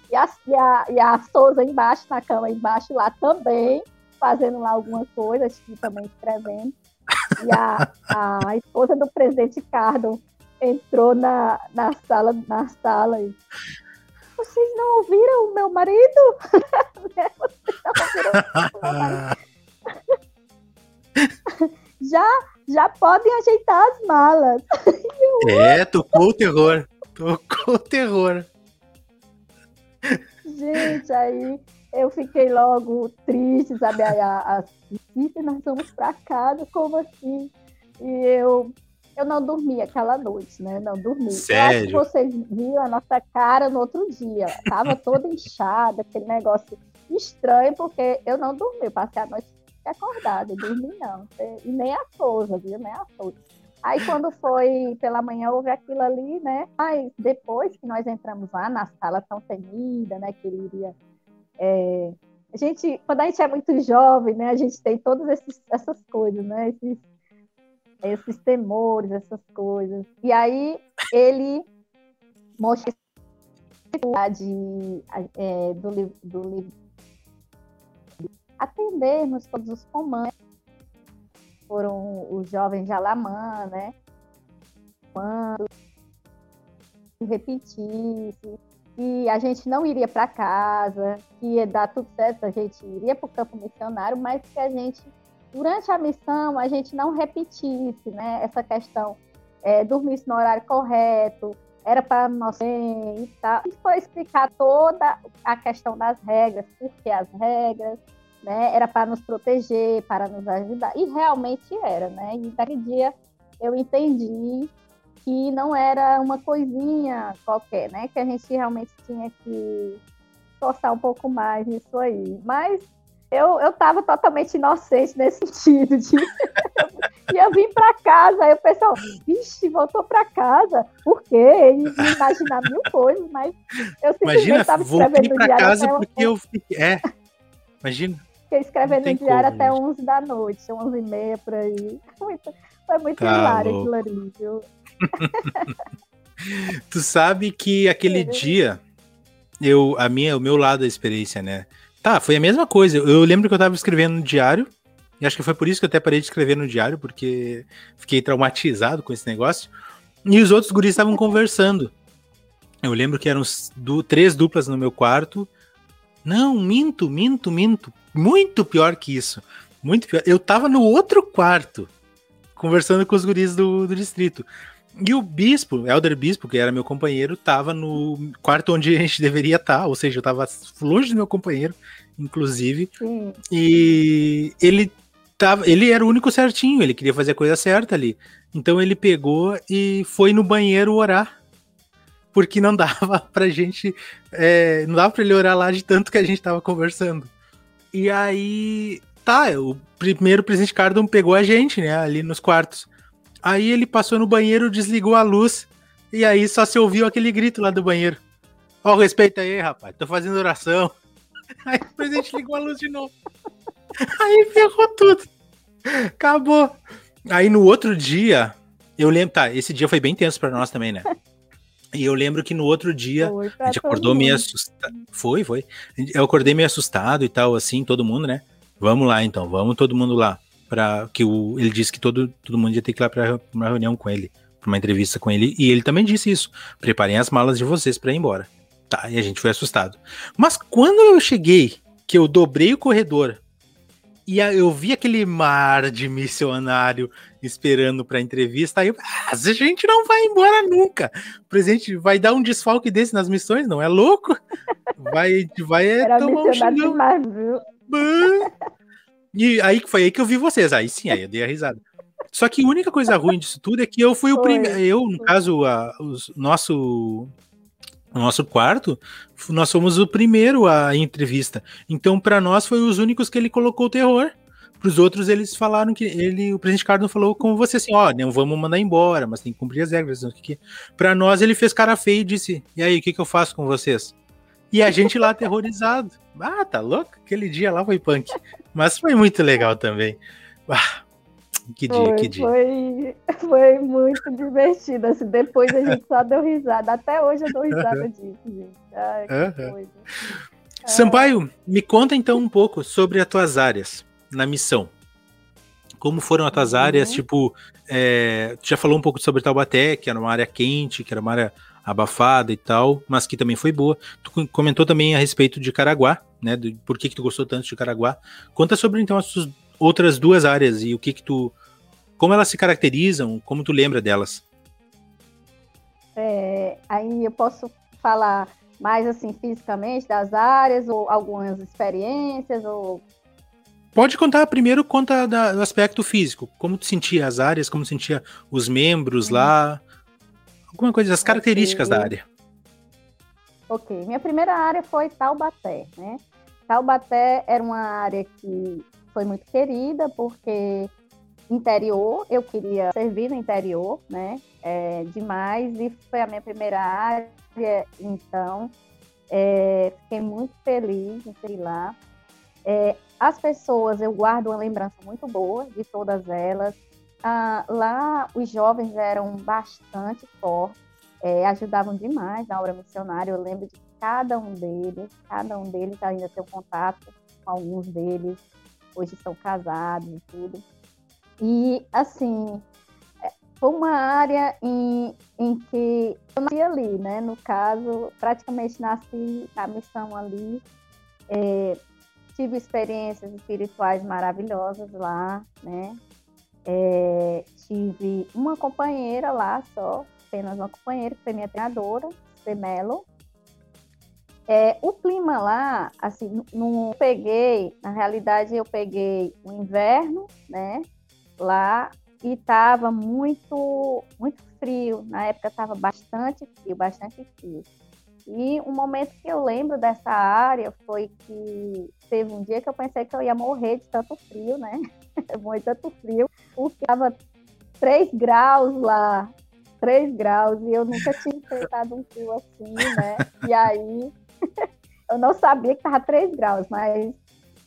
e a, e, a, e a Souza embaixo, na cama embaixo lá também, fazendo lá algumas coisas, também escrevendo. E a, a esposa do presidente Cardo entrou na, na sala, na sala e vocês não ouviram o meu marido? vocês não ouviram meu marido? já, já podem ajeitar as malas.
é, tocou o terror. Tocou o terror.
Gente, aí eu fiquei logo triste, sabe? Assim, nós vamos pra casa, como assim? E eu eu não dormi aquela noite, né? Não dormi.
Sério?
acho que vocês viram a nossa cara no outro dia. Tava toda inchada, aquele negócio estranho, porque eu não dormi. Eu passei a noite acordada, dormi não. E nem a Souza, viu? Nem a Souza. Aí quando foi pela manhã, houve aquilo ali, né? Mas depois que nós entramos lá na sala tão temida, né? Que ele iria. É... A gente, quando a gente é muito jovem, né? A gente tem todas esses, essas coisas, né? Esses esses temores, essas coisas. E aí ele mostra de, é, do, do livro atendermos todos os comandos foram os jovens de Alamã, né? Quando repetisse, que a gente não iria para casa, que ia dar tudo certo, a gente iria para o campo missionário, mas que a gente, durante a missão, a gente não repetisse, né? Essa questão, é, dormisse no horário correto, era para nós e tal. E foi explicar toda a questão das regras, por que as regras, né? Era para nos proteger, para nos ajudar. E realmente era, né? E daquele dia eu entendi que não era uma coisinha qualquer, né? Que a gente realmente tinha que esforçar um pouco mais nisso aí. Mas eu, eu tava totalmente inocente nesse sentido de e eu vim para casa, aí o pessoal, vixe, voltou para casa, por quê? E imaginar mil coisas, mas eu simplesmente estava escrevendo
no diário. casa porque eu fiquei. É, imagina.
Fiquei escrevendo no diário como, até gente. 11 da noite, 11 e meia por aí. Foi muito tá hilário aquilo ali, viu?
tu sabe que aquele dia, eu, a minha, o meu lado da experiência, né? Tá, foi a mesma coisa. Eu lembro que eu tava escrevendo no diário, e acho que foi por isso que eu até parei de escrever no diário, porque fiquei traumatizado com esse negócio. E os outros guris estavam conversando. Eu lembro que eram du três duplas no meu quarto. Não, minto, minto, minto. Muito pior que isso. Muito pior. Eu tava no outro quarto, conversando com os guris do, do distrito. E o bispo, Elder Bispo, que era meu companheiro, tava no quarto onde a gente deveria estar, tá, ou seja, eu tava longe do meu companheiro, inclusive. Sim. E ele tava, ele era o único certinho, ele queria fazer a coisa certa ali. Então ele pegou e foi no banheiro orar. Porque não dava pra gente. É, não dava pra ele orar lá de tanto que a gente tava conversando. E aí. Tá, o primeiro presidente Cardon pegou a gente, né, ali nos quartos. Aí ele passou no banheiro, desligou a luz, e aí só se ouviu aquele grito lá do banheiro. Ó, oh, respeita aí, rapaz, tô fazendo oração. Aí o presidente ligou a luz de novo. Aí ferrou tudo. Acabou. Aí no outro dia, eu lembro, tá, esse dia foi bem tenso para nós também, né? E eu lembro que no outro dia a gente acordou meio assustado. Foi, foi. Eu acordei meio assustado e tal, assim, todo mundo, né? Vamos lá então, vamos todo mundo lá para que o, ele disse que todo, todo mundo ia ter que ir lá para uma reunião com ele, para uma entrevista com ele, e ele também disse isso: preparem as malas de vocês para ir embora. Tá, e a gente foi assustado. Mas quando eu cheguei, que eu dobrei o corredor e eu vi aquele mar de missionário esperando para entrevista, aí eu, ah, a gente não vai embora nunca. O presidente vai dar um desfalque desse nas missões, não é louco? Vai, vai
Era tomar um demais, viu?
E aí foi aí que eu vi vocês. Aí sim, aí eu dei a risada. Só que a única coisa ruim disso tudo é que eu fui o primeiro. Eu, no caso, a, os, nosso. Nosso quarto, nós fomos o primeiro a entrevista. Então, para nós, foi os únicos que ele colocou o terror. Para os outros, eles falaram que ele, o presidente Cardo falou com você assim: ó, não vamos mandar embora, mas tem que cumprir as regras. Para nós, ele fez cara feio e disse: e aí, o que, que eu faço com vocês? E a gente lá aterrorizado. Ah, tá louco? Aquele dia lá foi punk. Mas foi muito legal também. Ah, que dia,
foi,
que dia.
Foi, foi muito divertido. Assim, depois a gente só deu risada. Até hoje eu dou risada disso, gente. Ai, que
coisa. Sampaio, me conta então um pouco sobre as tuas áreas na missão. Como foram as tuas uhum. áreas? Tipo, é, tu já falou um pouco sobre Taubaté, que era uma área quente, que era uma área abafada e tal, mas que também foi boa. Tu comentou também a respeito de Caraguá, né? Do, por que, que tu gostou tanto de Caraguá. Conta sobre então as outras duas áreas e o que que tu. Como elas se caracterizam, como tu lembra delas?
É, aí eu posso falar mais assim fisicamente das áreas ou algumas experiências ou
Pode contar primeiro, conta da, do aspecto físico. Como tu sentia as áreas, como sentia os membros uhum. lá, alguma coisa, as características okay. da área.
Ok, minha primeira área foi Taubaté, né? Taubaté era uma área que foi muito querida, porque interior, eu queria servir no interior, né? É, demais, e foi a minha primeira área, então é, fiquei muito feliz em ser lá. É, as pessoas, eu guardo uma lembrança muito boa de todas elas. Ah, lá os jovens eram bastante fortes, é, ajudavam demais na obra missionária. Eu lembro de cada um deles, cada um deles ainda tem contato com alguns deles, hoje são casados e tudo. E, assim, é, foi uma área em, em que eu nasci ali, né? No caso, praticamente nasci na missão ali. É, tive experiências espirituais maravilhosas lá, né? É, tive uma companheira lá só, apenas uma companheira, que foi minha treinadora, Semelo. É, o clima lá, assim, não peguei, na realidade eu peguei o inverno, né, lá, e estava muito, muito frio, na época estava bastante frio, bastante frio. E um momento que eu lembro dessa área foi que teve um dia que eu pensei que eu ia morrer de tanto frio, né? Muito tanto frio, estava 3 graus lá, 3 graus, e eu nunca tinha enfrentado um frio assim, né? E aí eu não sabia que estava 3 graus, mas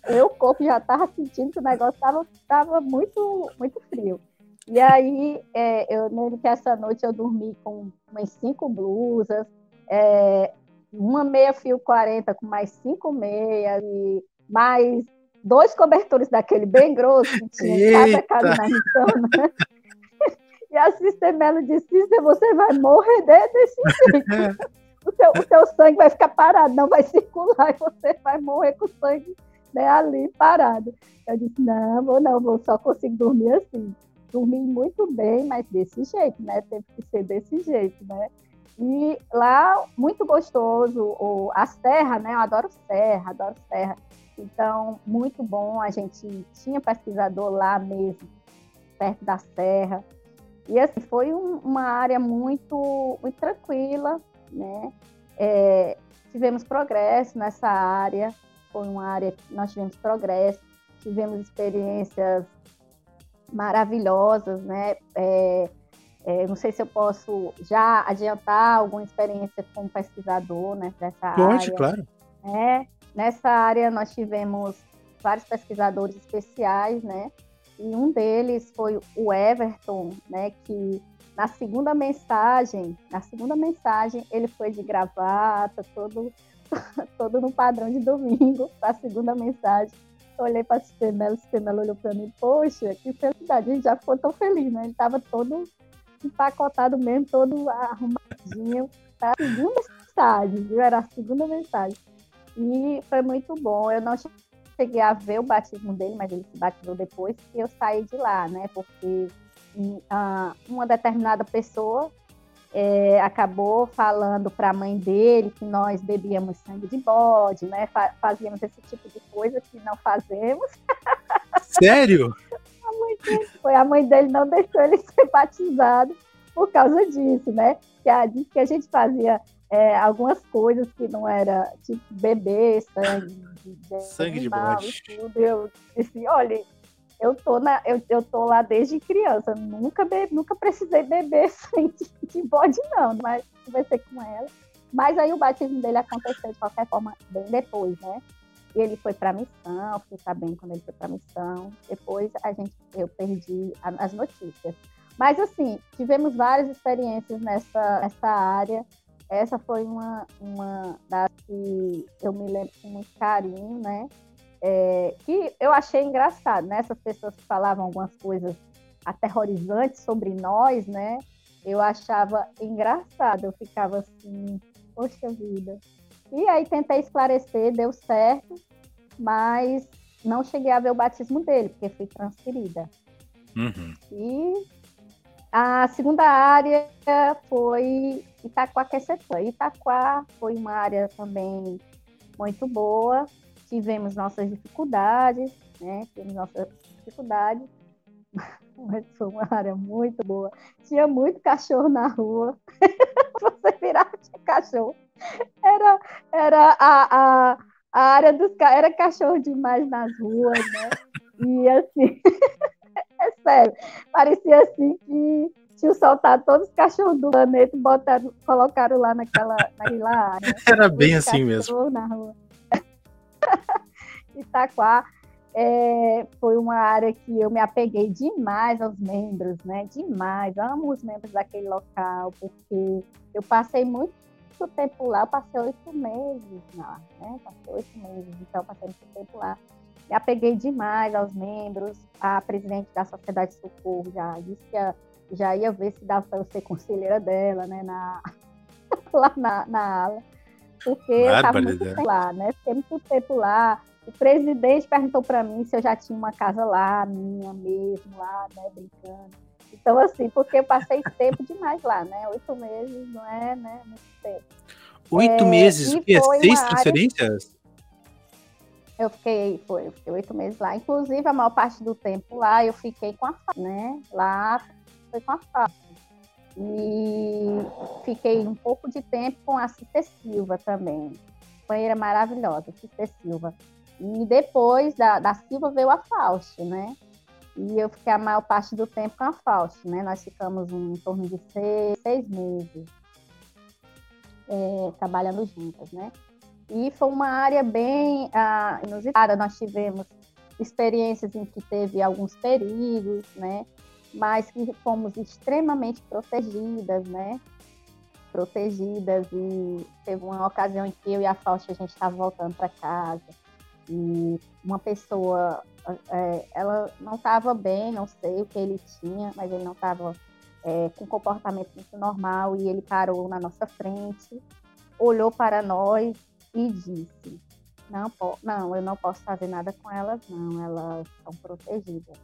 meu corpo já estava sentindo que o negócio estava tava muito, muito frio. E aí, é, eu lembro que essa noite eu dormi com umas cinco blusas, é, uma meia fio 40 com mais cinco meias, e mais dois cobertores daquele bem grosso que tinha em cada casa né? E a Sister Melo disse, Sister, você vai morrer desse jeito. o, teu, o teu sangue vai ficar parado, não vai circular, e você vai morrer com o sangue né, ali parado. Eu disse, não, vou não, vou só consigo dormir assim. Dormi muito bem, mas desse jeito, né? Teve que ser desse jeito, né? E lá, muito gostoso, o, a serra, né? Eu adoro serra, adoro serra. Então, muito bom. A gente tinha pesquisador lá mesmo, perto da serra. E assim, foi um, uma área muito, muito tranquila, né? É, tivemos progresso nessa área, foi uma área que nós tivemos progresso, tivemos experiências maravilhosas, né? É, é, não sei se eu posso já adiantar alguma experiência como pesquisador né, nessa
Pode,
área.
Pode, claro.
É, nessa área nós tivemos vários pesquisadores especiais, né? E um deles foi o Everton, né, que na segunda mensagem, na segunda mensagem, ele foi de gravata, todo, todo no padrão de domingo, para a segunda mensagem. Olhei para o Sistemelo, o Sistemelo olhou para mim, poxa, que felicidade, a gente já ficou tão feliz, né? Ele estava todo empacotado mesmo, todo arrumadinho. A segunda mensagem, viu? Era a segunda mensagem. E foi muito bom. Eu não cheguei a ver o batismo dele, mas ele se batizou depois que eu saí de lá, né? Porque uh, uma determinada pessoa é, acabou falando para a mãe dele que nós bebíamos sangue de bode, né? Fazíamos esse tipo de coisa que não fazemos.
Sério?
a mãe dele, foi a mãe dele não deixou ele ser batizado por causa disso, né? Que a, que a gente fazia é, algumas coisas que não era tipo beber sangue de,
sangue de bode.
tudo. Eu disse, olha, eu tô, na, eu, eu tô lá desde criança, nunca, be, nunca precisei beber sangue de, de bode, não, mas conversei com ela. Mas aí o batismo dele aconteceu de qualquer forma bem depois, né? E ele foi para a missão, fiquei sabendo quando ele foi para a missão. Depois a gente, eu perdi a, as notícias. Mas assim, tivemos várias experiências nessa, nessa área. Essa foi uma, uma das que eu me lembro com muito carinho, né? É, que eu achei engraçado, né? Essas pessoas que falavam algumas coisas aterrorizantes sobre nós, né? Eu achava engraçado, eu ficava assim, poxa vida. E aí tentei esclarecer, deu certo, mas não cheguei a ver o batismo dele, porque fui transferida.
Uhum.
E a segunda área foi Itaquaquecetuba. Itaquá foi uma área também muito boa, tivemos nossas dificuldades, né? Tivemos nossas dificuldades, mas foi uma área muito boa. Tinha muito cachorro na rua. Você virava de cachorro. Era, era a, a, a área dos era cachorro demais nas ruas, né? E assim, é sério, parecia assim que tinham soltado todos os cachorros do planeta e botaram, colocaram lá naquela, naquela área.
Era bem assim mesmo.
Na rua. Itaquá. é, foi uma área que eu me apeguei demais aos membros, né? Demais. Amo os membros daquele local, porque eu passei muito tempo lá, eu passei oito meses lá, né? Passei oito meses, então passei muito tempo lá. Me apeguei demais aos membros. A presidente da Sociedade de Socorro já disse que já ia ver se dava para eu ser conselheira dela, né? Na, lá na, na ala. Porque eu estava muito tempo lá, né? Fiquei muito tempo lá o presidente perguntou para mim se eu já tinha uma casa lá, minha mesmo, lá, né, brincando. Então, assim, porque eu passei tempo demais lá, né? Oito meses não é, né? Muito tempo.
Oito é, meses? O que é? Seis transferências?
Eu fiquei, foi, eu fiquei oito meses lá. Inclusive, a maior parte do tempo lá eu fiquei com a FAP, né? Lá foi com a FAP. E fiquei um pouco de tempo com a Cité Silva também. Companheira maravilhosa, Cité Silva. E depois da, da Silva veio a Fausto, né? E eu fiquei a maior parte do tempo com a Fausto, né? Nós ficamos em torno de seis, seis meses é, trabalhando juntas, né? E foi uma área bem ah, inusitada. Nós tivemos experiências em que teve alguns perigos, né? Mas que fomos extremamente protegidas, né? Protegidas e teve uma ocasião em que eu e a Fausto a gente estava voltando para casa e uma pessoa, é, ela não estava bem, não sei o que ele tinha, mas ele não estava é, com comportamento muito normal e ele parou na nossa frente, olhou para nós e disse: não, não, eu não posso fazer nada com elas, não, elas são protegidas.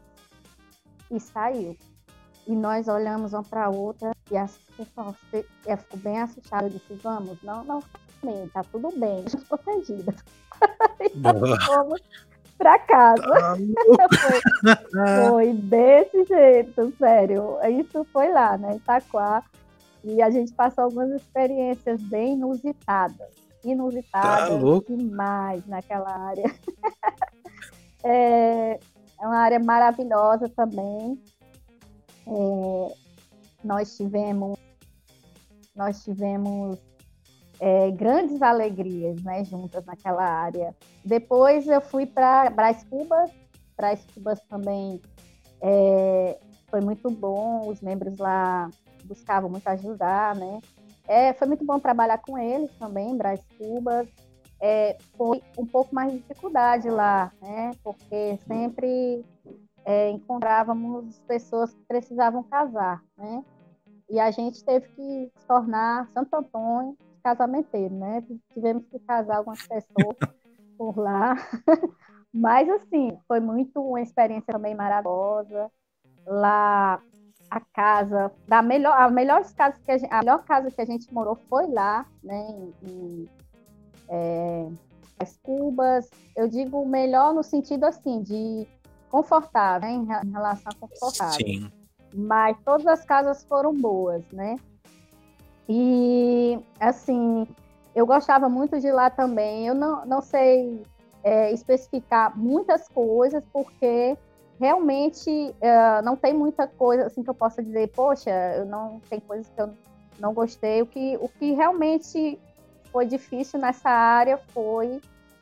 E saiu. E nós olhamos uma para a outra e a pessoa ficou bem assustada. Eu disse: vamos, não, não, tá tudo bem, estamos protegidas. fomos para casa. Tá foi, foi, desse jeito, sério. Isso foi lá, né, Itaquá. E a gente passou algumas experiências bem inusitadas. Inusitadas tá demais naquela área. é, é uma área maravilhosa também. É, nós tivemos nós tivemos é, grandes alegrias né, juntas naquela área. Depois eu fui para Brás Cubas, Brás Cubas também é, foi muito bom, os membros lá buscavam muito ajudar, né? É, foi muito bom trabalhar com eles também, Brás Cubas. É, foi um pouco mais de dificuldade lá, né? Porque sempre é, encontrávamos pessoas que precisavam casar, né? E a gente teve que se tornar Santo Antônio casamenteiro, né? Tivemos que casar algumas pessoas por lá. Mas, assim, foi muito uma experiência também maravilhosa. Lá, a casa, da melhor, a melhor casa que a, gente, a melhor casa que a gente morou foi lá, né? Em, em é, as cubas. Eu digo melhor no sentido, assim, de confortável, né? Em relação a confortável. Sim. Mas todas as casas foram boas, né? E, assim, eu gostava muito de lá também. Eu não, não sei é, especificar muitas coisas, porque realmente uh, não tem muita coisa assim que eu possa dizer, poxa, eu não tem coisas que eu não gostei. O que, o que realmente foi difícil nessa área foi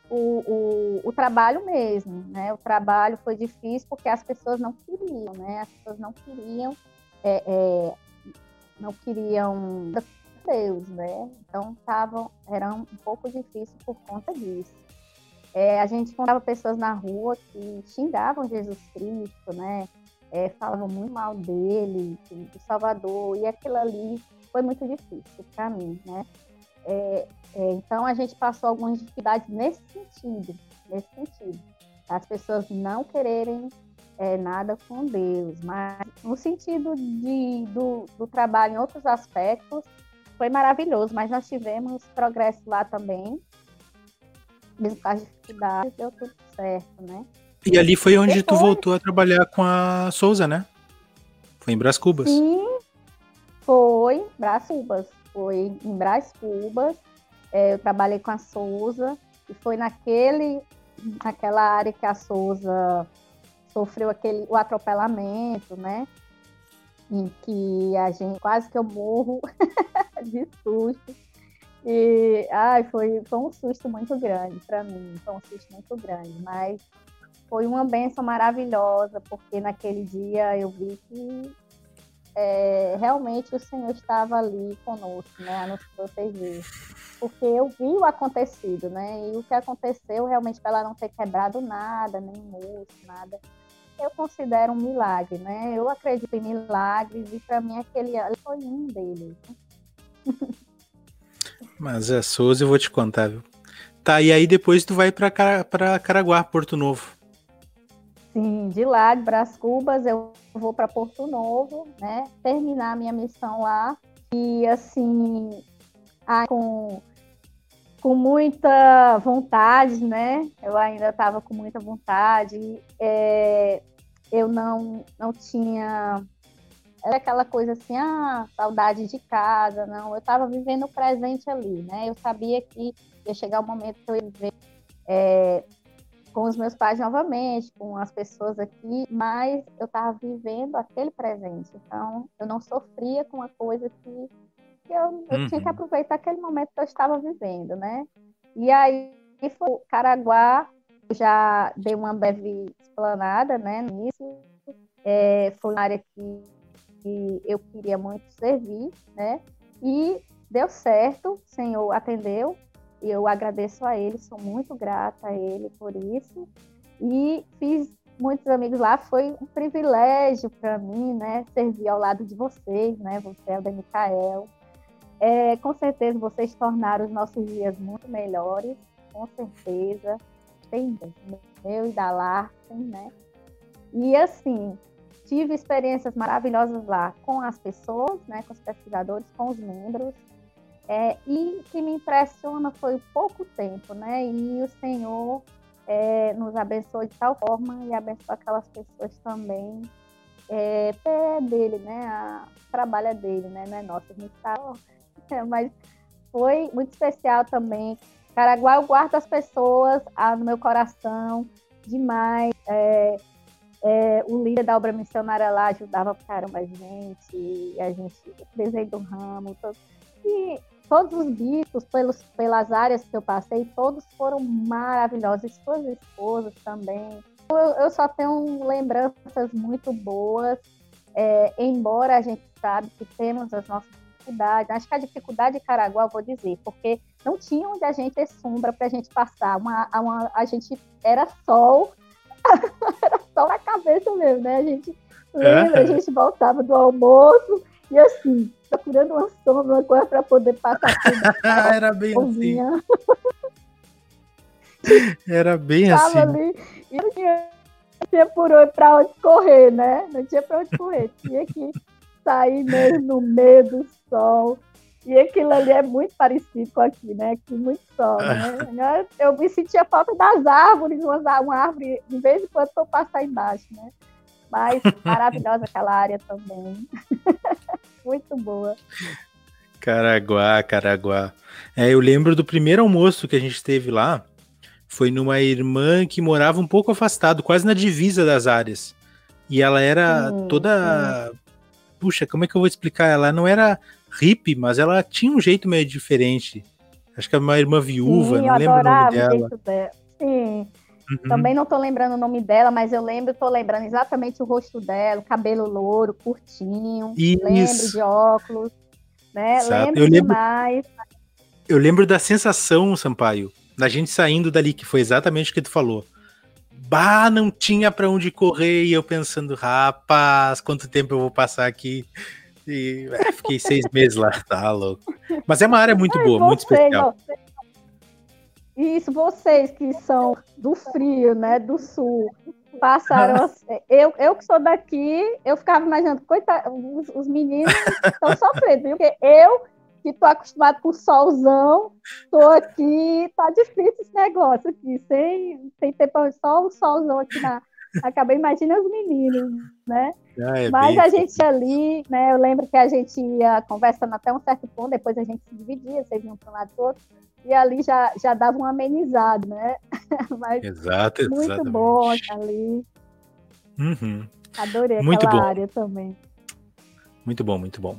o, o, o, trabalho mesmo, né? O trabalho foi difícil porque as pessoas não queriam, né? As pessoas não queriam, é, é, não queriam Deus, né? Então tava, era um pouco difícil por conta disso. É, a gente encontrava pessoas na rua que xingavam Jesus Cristo, né? É, falavam muito mal dele, do Salvador, e aquilo ali foi muito difícil para mim, né? É, é, então a gente passou algumas dificuldades nesse sentido, nesse sentido. As pessoas não quererem é, nada com Deus, mas no sentido de, do, do trabalho em outros aspectos, foi maravilhoso, mas nós tivemos progresso lá também. Mesmo com as dificuldades, deu tudo certo, né?
E ali foi onde Depois... tu voltou a trabalhar com a Souza, né? Foi em Brás Cubas.
Sim, foi em Brás Cubas. Foi em Brás Cubas. É, eu trabalhei com a Souza e foi naquele, naquela área que a Souza sofreu aquele, o atropelamento, né? em que a gente quase que eu morro de susto. E ai, foi, foi um susto muito grande para mim, foi um susto muito grande, mas foi uma benção maravilhosa, porque naquele dia eu vi que é, realmente o Senhor estava ali conosco, né, a nos proteger. Porque eu vi o acontecido, né? E o que aconteceu realmente para ela não ter quebrado nada, nem moço, nada. Eu considero um milagre, né? Eu acredito em milagres e para mim aquele foi um deles.
Mas a Souza eu vou te contar, viu? Tá, e aí depois tu vai para Caraguá, Porto Novo.
Sim, de lá, de Brás Cubas, eu vou para Porto Novo, né? Terminar a minha missão lá. E assim, com, com muita vontade, né? Eu ainda estava com muita vontade. É, eu não, não tinha. Era aquela coisa assim, ah, saudade de casa, não. Eu estava vivendo o presente ali, né? Eu sabia que ia chegar o momento que eu ia viver. É, com os meus pais novamente, com as pessoas aqui, mas eu estava vivendo aquele presente. Então, eu não sofria com uma coisa que, que eu, eu uhum. tinha que uhum. aproveitar aquele momento que eu estava vivendo, né? E aí, foi Caraguá, eu já dei uma breve explanada, né, nisso. É, foi uma área que, que eu queria muito servir, né? E deu certo, o Senhor atendeu, e eu agradeço a ele, sou muito grata a ele por isso. E fiz muitos amigos lá, foi um privilégio para mim, né, servir ao lado de vocês, né, você, Elda Micael. É, com certeza vocês tornaram os nossos dias muito melhores, com certeza. Tem meu e da Larsen, né? E assim, tive experiências maravilhosas lá com as pessoas, né, com os pesquisadores, com os membros, é, e o que me impressiona foi o pouco tempo, né? E o Senhor é, nos abençoou de tal forma e abençoou aquelas pessoas também. É, é dele, né? A, trabalho dele, né? Não é nosso, a gente tá, é, mas foi muito especial também. Caraguá, eu guardo as pessoas ah, no meu coração demais. É, é, o líder da obra missionária lá ajudava caramba a gente, a gente, desenho do ramo, todo. E todos os bispos, pelos, pelas áreas que eu passei, todos foram maravilhosos, suas esposas também. Eu, eu só tenho lembranças muito boas, é, embora a gente sabe que temos as nossas dificuldades. Acho que a dificuldade de Caraguá, eu vou dizer, porque não tinha onde a gente ter sombra para a gente passar. Uma, uma, a gente era sol, sol na cabeça mesmo, né? A gente lembra, a gente voltava do almoço e assim, procurando uma sombra, uma coisa para poder passar tudo.
Era bem assim. Era bem Tava assim. ali
e não tinha, não tinha por onde para onde correr, né? Não tinha para onde correr. Tinha que sair mesmo no meio do sol. E aquilo ali é muito parecido com aqui, né? Aqui muito sol, né? Eu me sentia falta das árvores, uma, uma árvore, de vez em quando eu passar embaixo, né? Mas maravilhosa aquela área também. Muito boa.
Caraguá, Caraguá. É, eu lembro do primeiro almoço que a gente teve lá. Foi numa irmã que morava um pouco afastado, quase na divisa das áreas. E ela era hum, toda. Hum. Puxa, como é que eu vou explicar? Ela não era hippie, mas ela tinha um jeito meio diferente. Acho que é uma irmã viúva, Sim, não lembro o nome dela.
Sim. Uhum. Também não tô lembrando o nome dela, mas eu lembro, tô lembrando exatamente o rosto dela, o cabelo louro, curtinho. Isso. Lembro de óculos, né? Exato. Lembro, eu lembro demais.
Eu lembro da sensação, Sampaio, da gente saindo dali, que foi exatamente o que tu falou. Bah, não tinha para onde correr, e eu pensando, rapaz, quanto tempo eu vou passar aqui? E é, fiquei seis meses lá, tá louco. Mas é uma área muito boa, muito especial. Você,
isso, vocês que são do frio, né, do sul, passaram. Assim, eu, eu que sou daqui, eu ficava imaginando, coitado, os, os meninos estão sofrendo, viu? porque eu que estou acostumado com solzão, estou aqui, tá difícil esse negócio aqui, sem, sem ter só o solzão aqui na. Acabei imaginando os meninos, né? Ah, é Mas a gente ali, né? Eu lembro que a gente ia conversando até um certo ponto, depois a gente se dividia, vocês iam para um lado do outro e ali já, já dava um amenizado, né?
Mas Exato,
muito exatamente. bom ali.
Uhum.
Adorei muito aquela bom. área também.
Muito bom, muito bom.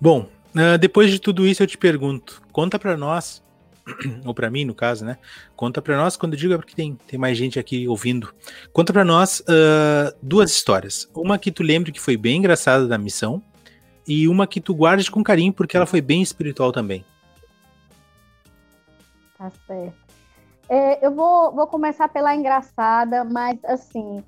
Bom, uh, depois de tudo isso eu te pergunto, conta para nós ou para mim, no caso, né? Conta para nós, quando eu digo é porque tem, tem mais gente aqui ouvindo. Conta para nós uh, duas histórias. Uma que tu lembre que foi bem engraçada da missão e uma que tu guarde com carinho porque ela foi bem espiritual também.
Tá certo. É, eu vou, vou começar pela engraçada, mas assim,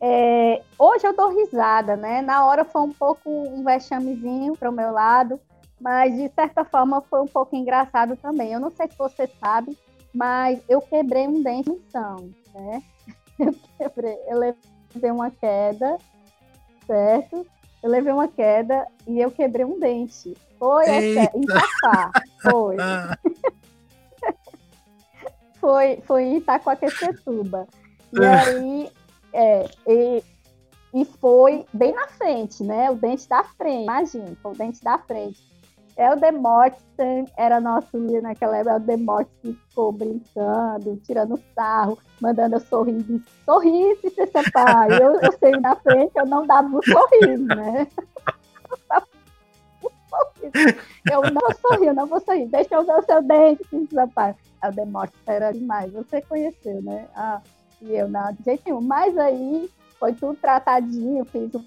é, hoje eu dou risada, né? Na hora foi um pouco um vexamezinho para o meu lado, mas de certa forma foi um pouco engraçado também. Eu não sei se você sabe, mas eu quebrei um dente em São, né? Eu quebrei, eu levei uma queda, certo? Eu levei uma queda e eu quebrei um dente. Foi em Itapá, foi. foi, foi em Itacoaquecetuba. E aí, é, e, e foi bem na frente, né? O dente da frente, imagina, foi o dente da frente. É o Demóstenes, era nosso líder naquela época, é o Demóstenes ficou brincando, tirando sarro, mandando eu sorrir, sorri se você separa. Eu, eu sei na frente, eu não dava um sorriso, né? Eu não sorri, eu não vou sorrir. Deixa eu ver o seu dente, se separa. É o Demóstenes era demais. Você conheceu, né? Ah, e eu não, de jeito nenhum. Mas aí foi tudo tratadinho, fiz um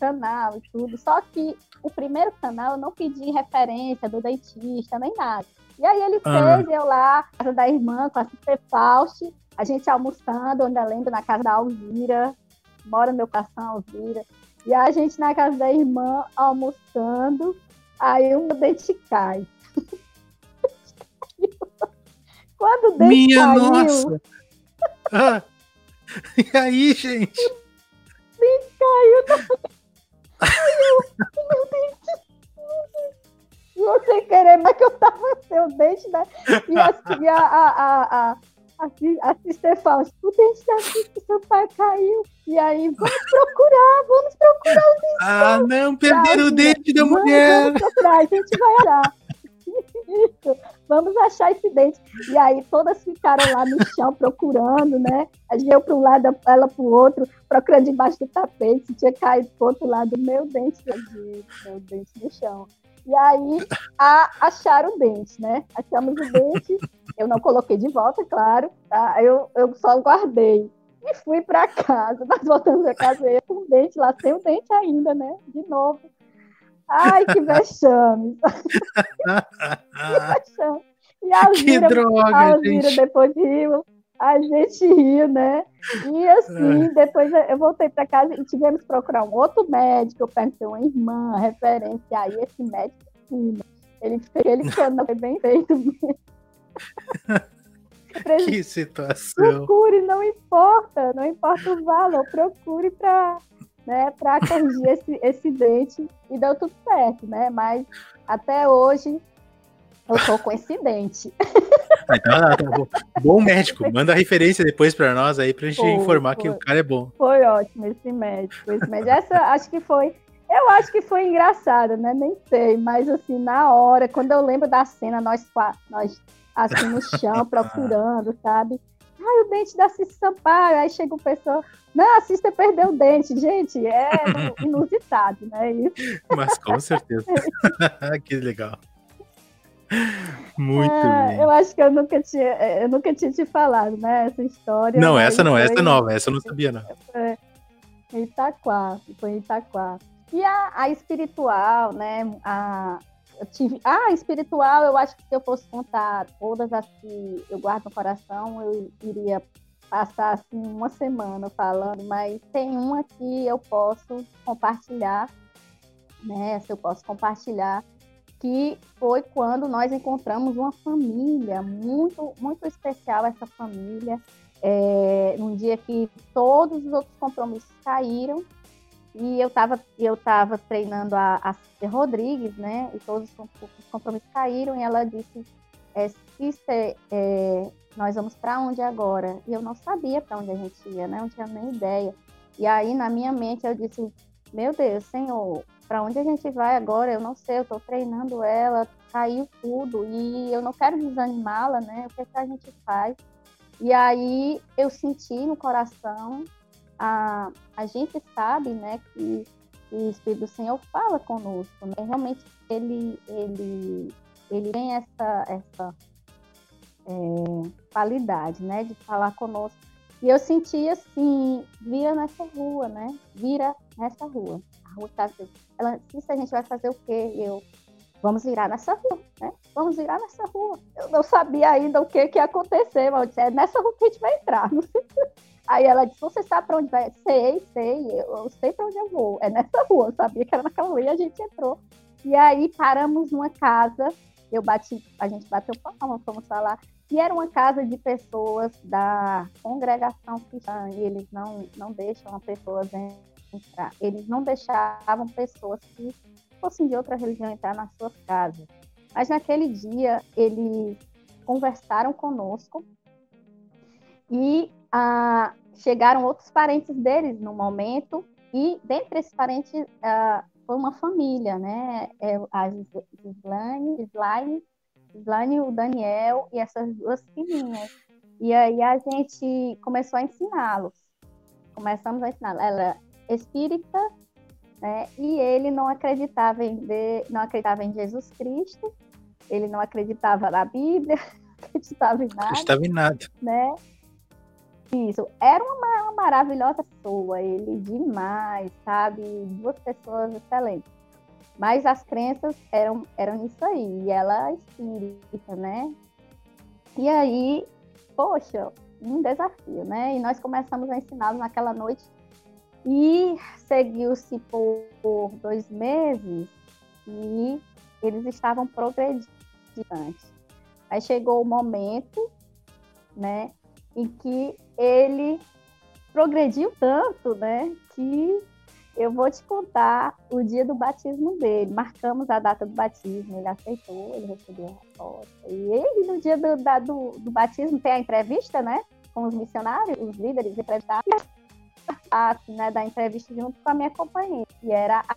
canal e tudo. Só que o primeiro canal eu não pedi referência do dentista, nem nada. E aí ele ah. fez eu lá, casa da irmã, com a Cité Faust, a gente almoçando, ainda lembro, na casa da Alzira, mora no meu coração, Alzira. E a gente na casa da irmã, almoçando, aí o meu dente cai. Quando o dente Minha caiu... Nossa!
Ah. E aí, gente?
Dente caiu meu dente. Não sei querer, mas que eu tava sem o dente, né? E assim, a, a, a, a, a, a Sister Faust, o dente da Sister, seu pai caiu. E aí, vamos procurar, vamos procurar o dente.
Ah, não, perderam o dente da mulher.
Vamos procurar, a gente vai olhar. Vamos achar esse dente. E aí todas ficaram lá no chão procurando, né? A gente eu para um lado, ela para o outro, procurando debaixo do tapete, tinha caído para outro lado, meu dente, meu dente no chão. E aí a, acharam o dente, né? Achamos o dente, eu não coloquei de volta, claro, tá? eu, eu só guardei. E fui para casa, nós voltamos para casa, eu com o dente lá, sem o dente ainda, né? De novo. Ai, que vexame. que vexame. E a Alzira, que droga, a Alzira gente. depois riu, a gente riu, né? E assim, é. depois eu voltei para casa e tivemos que procurar um outro médico, eu perguntei uma irmã, referência, aí esse médico, ele fez, ele foi bem feito mesmo.
que situação.
Procure, não importa, não importa o valor, procure para né, para corrigir esse, esse dente e deu tudo certo, né? Mas até hoje eu tô com esse dente.
Ah, então, ah, tá bom. bom médico, manda a referência depois para nós aí pra gente foi, informar foi. que o cara é bom.
Foi ótimo esse médico, esse médico. Essa acho que foi, eu acho que foi engraçada, né? Nem sei, mas assim, na hora, quando eu lembro da cena, nós, nós assim no chão procurando, sabe? Ai, o dente da Cissa Sampaio. Aí chega o pessoal, não, a Cissa perdeu o dente. Gente, é inusitado, né? Isso.
Mas com certeza. que legal. Muito
é,
bem.
Eu acho que eu nunca tinha, eu nunca tinha te falado, né? Essa história.
Não, essa não, essa é nova, essa eu não sabia, não.
É, em Itaquá, foi em Itaquá. E a, a espiritual, né? A, eu tive. Ah, espiritual, eu acho que se eu fosse contar todas as que eu guardo no coração, eu iria passar assim uma semana falando, mas tem uma que eu posso compartilhar, né? Se eu posso compartilhar, que foi quando nós encontramos uma família muito, muito especial essa família. É, num dia que todos os outros compromissos caíram e eu estava eu tava treinando a, a Cícera Rodrigues, né? E todos os compromissos caíram e ela disse, é, Cícera, é, nós vamos para onde agora? E eu não sabia para onde a gente ia, né? Não tinha nem ideia. E aí na minha mente eu disse, meu Deus, Senhor, para onde a gente vai agora? Eu não sei, eu estou treinando ela, caiu tudo e eu não quero desanimá-la, né? O que, é que a gente faz? E aí eu senti no coração a, a gente sabe né, que o Espírito do Senhor fala conosco, né? realmente ele, ele, ele tem essa, essa, é, qualidade, né, de falar conosco. E eu senti assim, vira nessa rua, né? Vira nessa rua. A rua tá. Ela disse, a gente vai fazer o quê? E eu, vamos virar nessa rua, né? Vamos virar nessa rua. Eu não sabia ainda o que, que ia acontecer, mas eu disse, é nessa rua que a gente vai entrar. Aí ela disse, você sabe para onde vai? Sei, sei, eu, sei para onde eu vou. É nessa rua, eu sabia que era naquela rua e a gente entrou. E aí paramos numa casa, eu bati, a gente bateu palma, fomos falar, e era uma casa de pessoas da congregação cristã, e eles não, não deixam as pessoas entrar. Eles não deixavam pessoas que fossem de outra religião entrar nas suas casas. Mas naquele dia, eles conversaram conosco e ah, chegaram outros parentes deles no momento, e dentre esses parentes ah, foi uma família, né? É, a Gislaine, Gislaine Slane, o Daniel e essas duas filhinhas. E aí a gente começou a ensiná-los. Começamos a ensiná-los. Ela é espírita, né? E ele não acreditava em de, não acreditava em Jesus Cristo. Ele não acreditava na Bíblia, acreditava em nada.
Acreditava em nada.
Né? Isso. Era uma, uma maravilhosa pessoa, ele demais, sabe? Duas pessoas excelentes. Mas as crenças eram, eram isso aí, e ela é espírita, né? E aí, poxa, um desafio, né? E nós começamos a ensiná-los naquela noite, e seguiu-se por, por dois meses, e eles estavam progredindo. Aí chegou o momento, né, em que ele progrediu tanto, né, que eu vou te contar o dia do batismo dele. Marcamos a data do batismo, ele aceitou, ele recebeu a resposta. E ele, no dia do, da, do, do, batismo, tem a entrevista, né? Com os missionários, os líderes entrevistados. Assim, né, da entrevista junto com a minha companheira, que era a...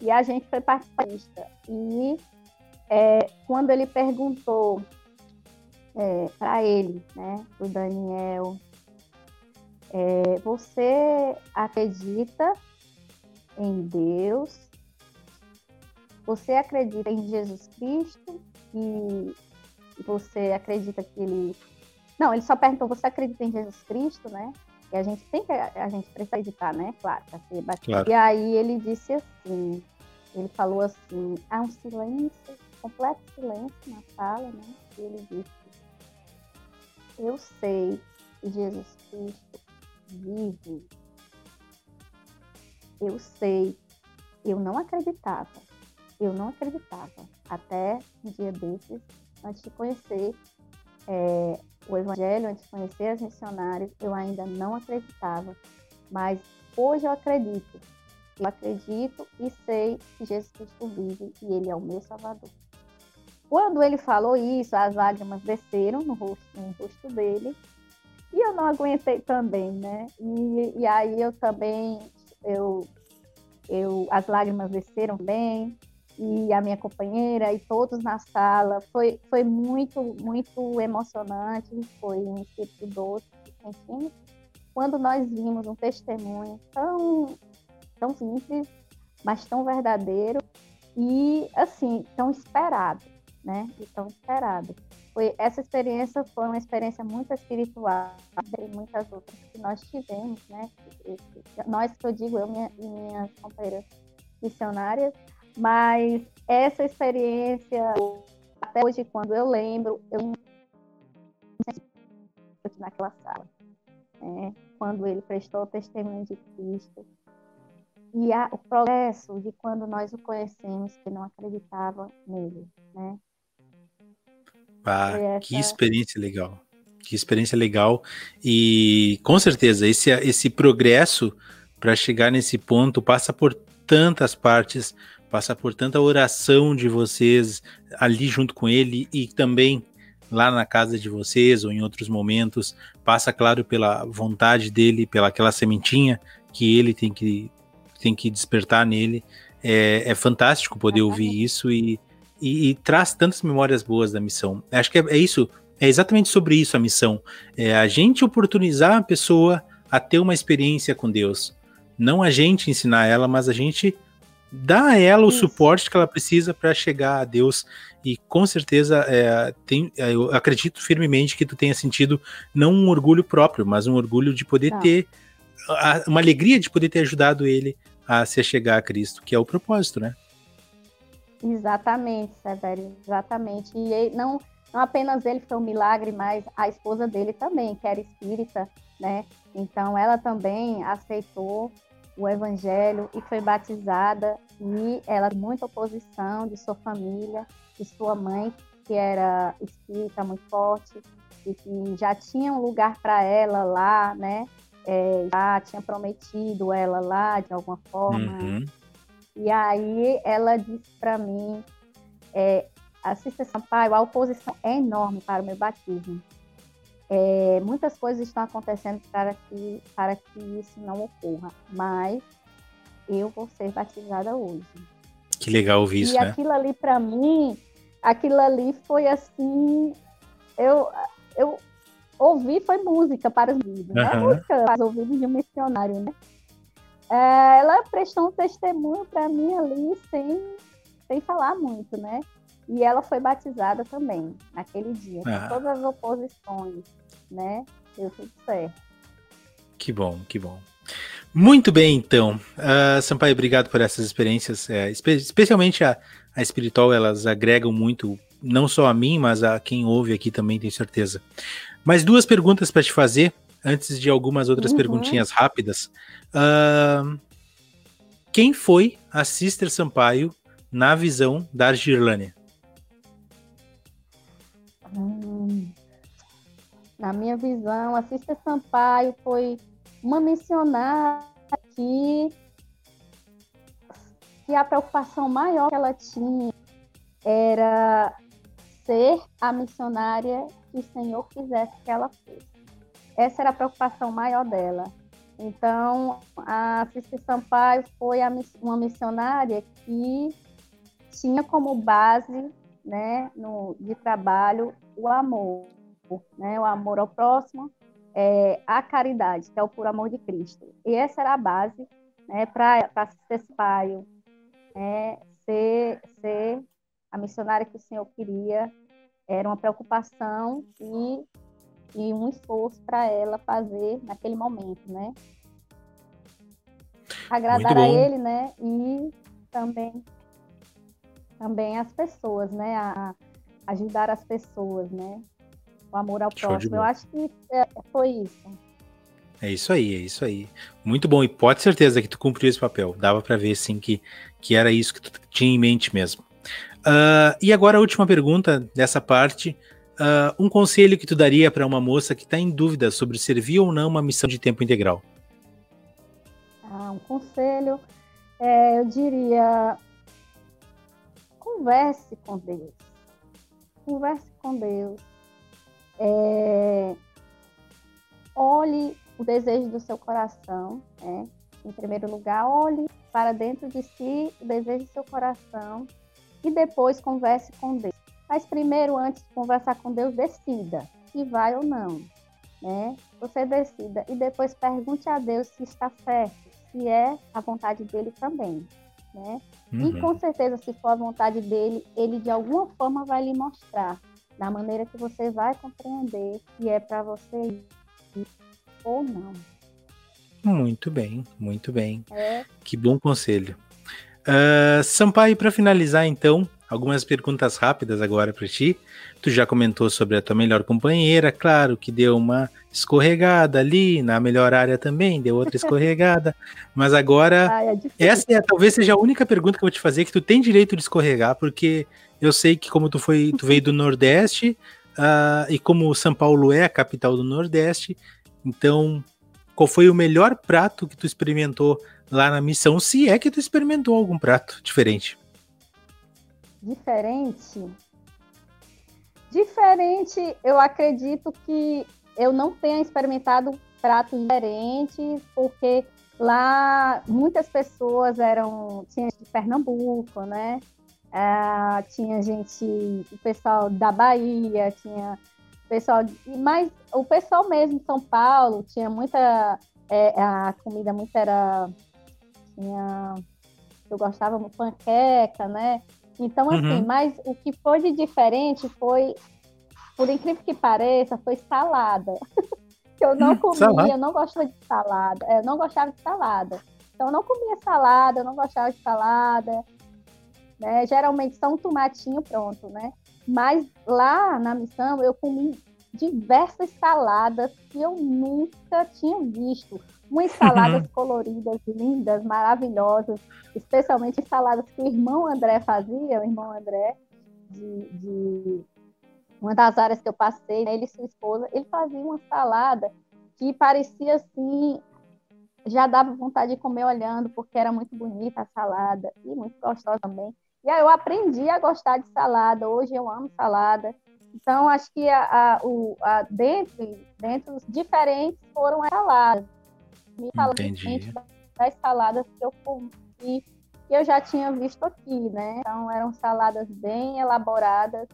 E a gente foi participista. E é, quando ele perguntou é, para ele, né, o Daniel, é, você acredita em Deus? Você acredita em Jesus Cristo? E você acredita que ele. Não, ele só perguntou: você acredita em Jesus Cristo, né? E a gente tem que. A gente precisa acreditar, né? Claro, para ser batido. Claro. E aí ele disse assim: ele falou assim, há um silêncio, completo silêncio na sala, né? E ele disse: Eu sei que Jesus Cristo vive. Eu sei, eu não acreditava, eu não acreditava. Até um dia desses, antes de conhecer é, o Evangelho, antes de conhecer as missionárias, eu ainda não acreditava. Mas hoje eu acredito. Eu acredito e sei que Jesus Cristo vive e Ele é o meu Salvador. Quando ele falou isso, as lágrimas desceram no rosto, no rosto dele e eu não aguentei também, né? E, e aí eu também, eu, eu, as lágrimas desceram bem, e a minha companheira e todos na sala. Foi, foi muito, muito emocionante, foi um espírito doce que sentimos quando nós vimos um testemunho tão, tão simples, mas tão verdadeiro e, assim, tão esperado, né? E tão esperado foi essa experiência foi uma experiência muito espiritual e muitas outras que nós tivemos, né? Nós que eu digo, eu minha, e minhas companheiras missionárias, mas essa experiência até hoje quando eu lembro, eu naquela sala, né? quando ele prestou o testemunho de Cristo e a, o progresso de quando nós o conhecemos que não acreditava nele, né?
Ah, que experiência legal. Que experiência legal. E com certeza, esse, esse progresso para chegar nesse ponto passa por tantas partes, passa por tanta oração de vocês ali junto com ele e também lá na casa de vocês ou em outros momentos, passa claro pela vontade dele, pela aquela sementinha que ele tem que tem que despertar nele. É, é fantástico poder ouvir isso e, e, e, traz tantas memórias boas da missão. Acho que é, é isso, é exatamente sobre isso a missão. É a gente oportunizar a pessoa a ter uma experiência com Deus. Não a gente ensinar ela, mas a gente dá a ela o Isso. suporte que ela precisa para chegar a Deus. E com certeza, é, tem, é, eu acredito firmemente que tu tenha sentido não um orgulho próprio, mas um orgulho de poder não. ter, a, uma alegria de poder ter ajudado ele a se chegar a Cristo, que é o propósito, né?
Exatamente, Severo, exatamente. E ele, não, não apenas ele foi um milagre, mas a esposa dele também, que era espírita, né? Então ela também aceitou o evangelho e foi batizada e ela muita oposição de sua família, de sua mãe, que era espírita muito forte e que já tinha um lugar para ela lá, né? É, já tinha prometido ela lá de alguma forma. Uhum. E aí ela disse para mim, é, assista Sampaio, a oposição é enorme para o meu batismo. É, muitas coisas estão acontecendo para que, para que isso não ocorra, mas eu vou ser batizada hoje.
Que legal ouvir isso,
e
né?
aquilo ali para mim, aquilo ali foi assim, eu, eu ouvi foi música para os ouvidos, uhum. né? Música para os ouvidos de um missionário, né? É, ela prestou um testemunho para mim ali sem, sem falar muito, né? E ela foi batizada também naquele dia, ah. com todas as oposições, né? Deu tudo certo.
Que bom, que bom. Muito bem, então. Uh, Sampaio, obrigado por essas experiências. É, espe especialmente a, a espiritual, elas agregam muito, não só a mim, mas a quem ouve aqui também, tenho certeza. Mais duas perguntas para te fazer, antes de algumas outras uhum. perguntinhas rápidas. Uh, quem foi a Sister Sampaio na visão da Argirlânia?
Hum, na minha visão, a Sister Sampaio foi uma missionária que, que a preocupação maior que ela tinha era ser a missionária que o Senhor quisesse que ela fosse. Essa era a preocupação maior dela. Então, a Sister Sampaio foi uma missionária que tinha como base né, no, de trabalho o amor, né, o amor ao próximo, é, a caridade, que é o por amor de Cristo. E essa era a base né, para ser paio, né, ser, ser a missionária que o Senhor queria, era uma preocupação e, e um esforço para ela fazer naquele momento, né? Agradar a ele, né? E também também as pessoas, né? A, ajudar as pessoas, né? O amor ao Show próximo. Eu acho que é, foi isso.
É isso aí, é isso aí. Muito bom. E pode certeza que tu cumpriu esse papel. Dava para ver, sim, que, que era isso que tu tinha em mente mesmo. Uh, e agora a última pergunta dessa parte. Uh, um conselho que tu daria para uma moça que está em dúvida sobre servir ou não uma missão de tempo integral?
Ah, um conselho, é, eu diria, converse com Deus. Converse com Deus. É, olhe o desejo do seu coração, né? Em primeiro lugar, olhe para dentro de si o desejo do seu coração e depois converse com Deus. Mas primeiro, antes de conversar com Deus, decida se vai ou não, né? Você decida e depois pergunte a Deus se está certo, se é a vontade dele também, né? Uhum. E com certeza, se for a vontade dele, ele de alguma forma vai lhe mostrar da maneira que você vai compreender se é para você ir ou não.
Muito bem, muito bem. É. Que bom conselho. Uh, Sampaio, para finalizar, então, algumas perguntas rápidas agora para ti. Tu já comentou sobre a tua melhor companheira, claro que deu uma escorregada ali, na melhor área também, deu outra escorregada. mas agora, Ai, é essa é, talvez seja a única pergunta que eu vou te fazer que tu tem direito de escorregar, porque eu sei que como tu foi, tu veio do Nordeste, uh, e como São Paulo é a capital do Nordeste, então qual foi o melhor prato que tu experimentou lá na missão, se é que tu experimentou algum prato diferente.
Diferente? Diferente, eu acredito que eu não tenha experimentado pratos diferentes, porque lá muitas pessoas eram tinha de Pernambuco, né? Ah, tinha gente, o pessoal da Bahia, tinha pessoal, mas o pessoal mesmo de São Paulo tinha muita é, a comida muito era tinha eu gostava de panqueca, né? Então, assim, uhum. mas o que foi de diferente foi, por incrível que pareça, foi salada. eu não hum, comia, salada. eu não gostava de salada. É, eu não gostava de salada. Então, eu não comia salada, eu não gostava de salada. Né? Geralmente só um tomatinho pronto, né? Mas lá na missão eu comi diversas saladas que eu nunca tinha visto. Umas saladas uhum. coloridas, lindas, maravilhosas, especialmente saladas que o irmão André fazia, o irmão André, de, de uma das áreas que eu passei, né, ele e sua esposa, ele fazia uma salada que parecia assim, já dava vontade de comer olhando, porque era muito bonita a salada e muito gostosa também. E aí eu aprendi a gostar de salada, hoje eu amo salada. Então, acho que a, a, o, a, dentro, dentro os diferentes foram as saladas. Me falando das saladas que eu comi, que eu já tinha visto aqui, né? Então, eram saladas bem elaboradas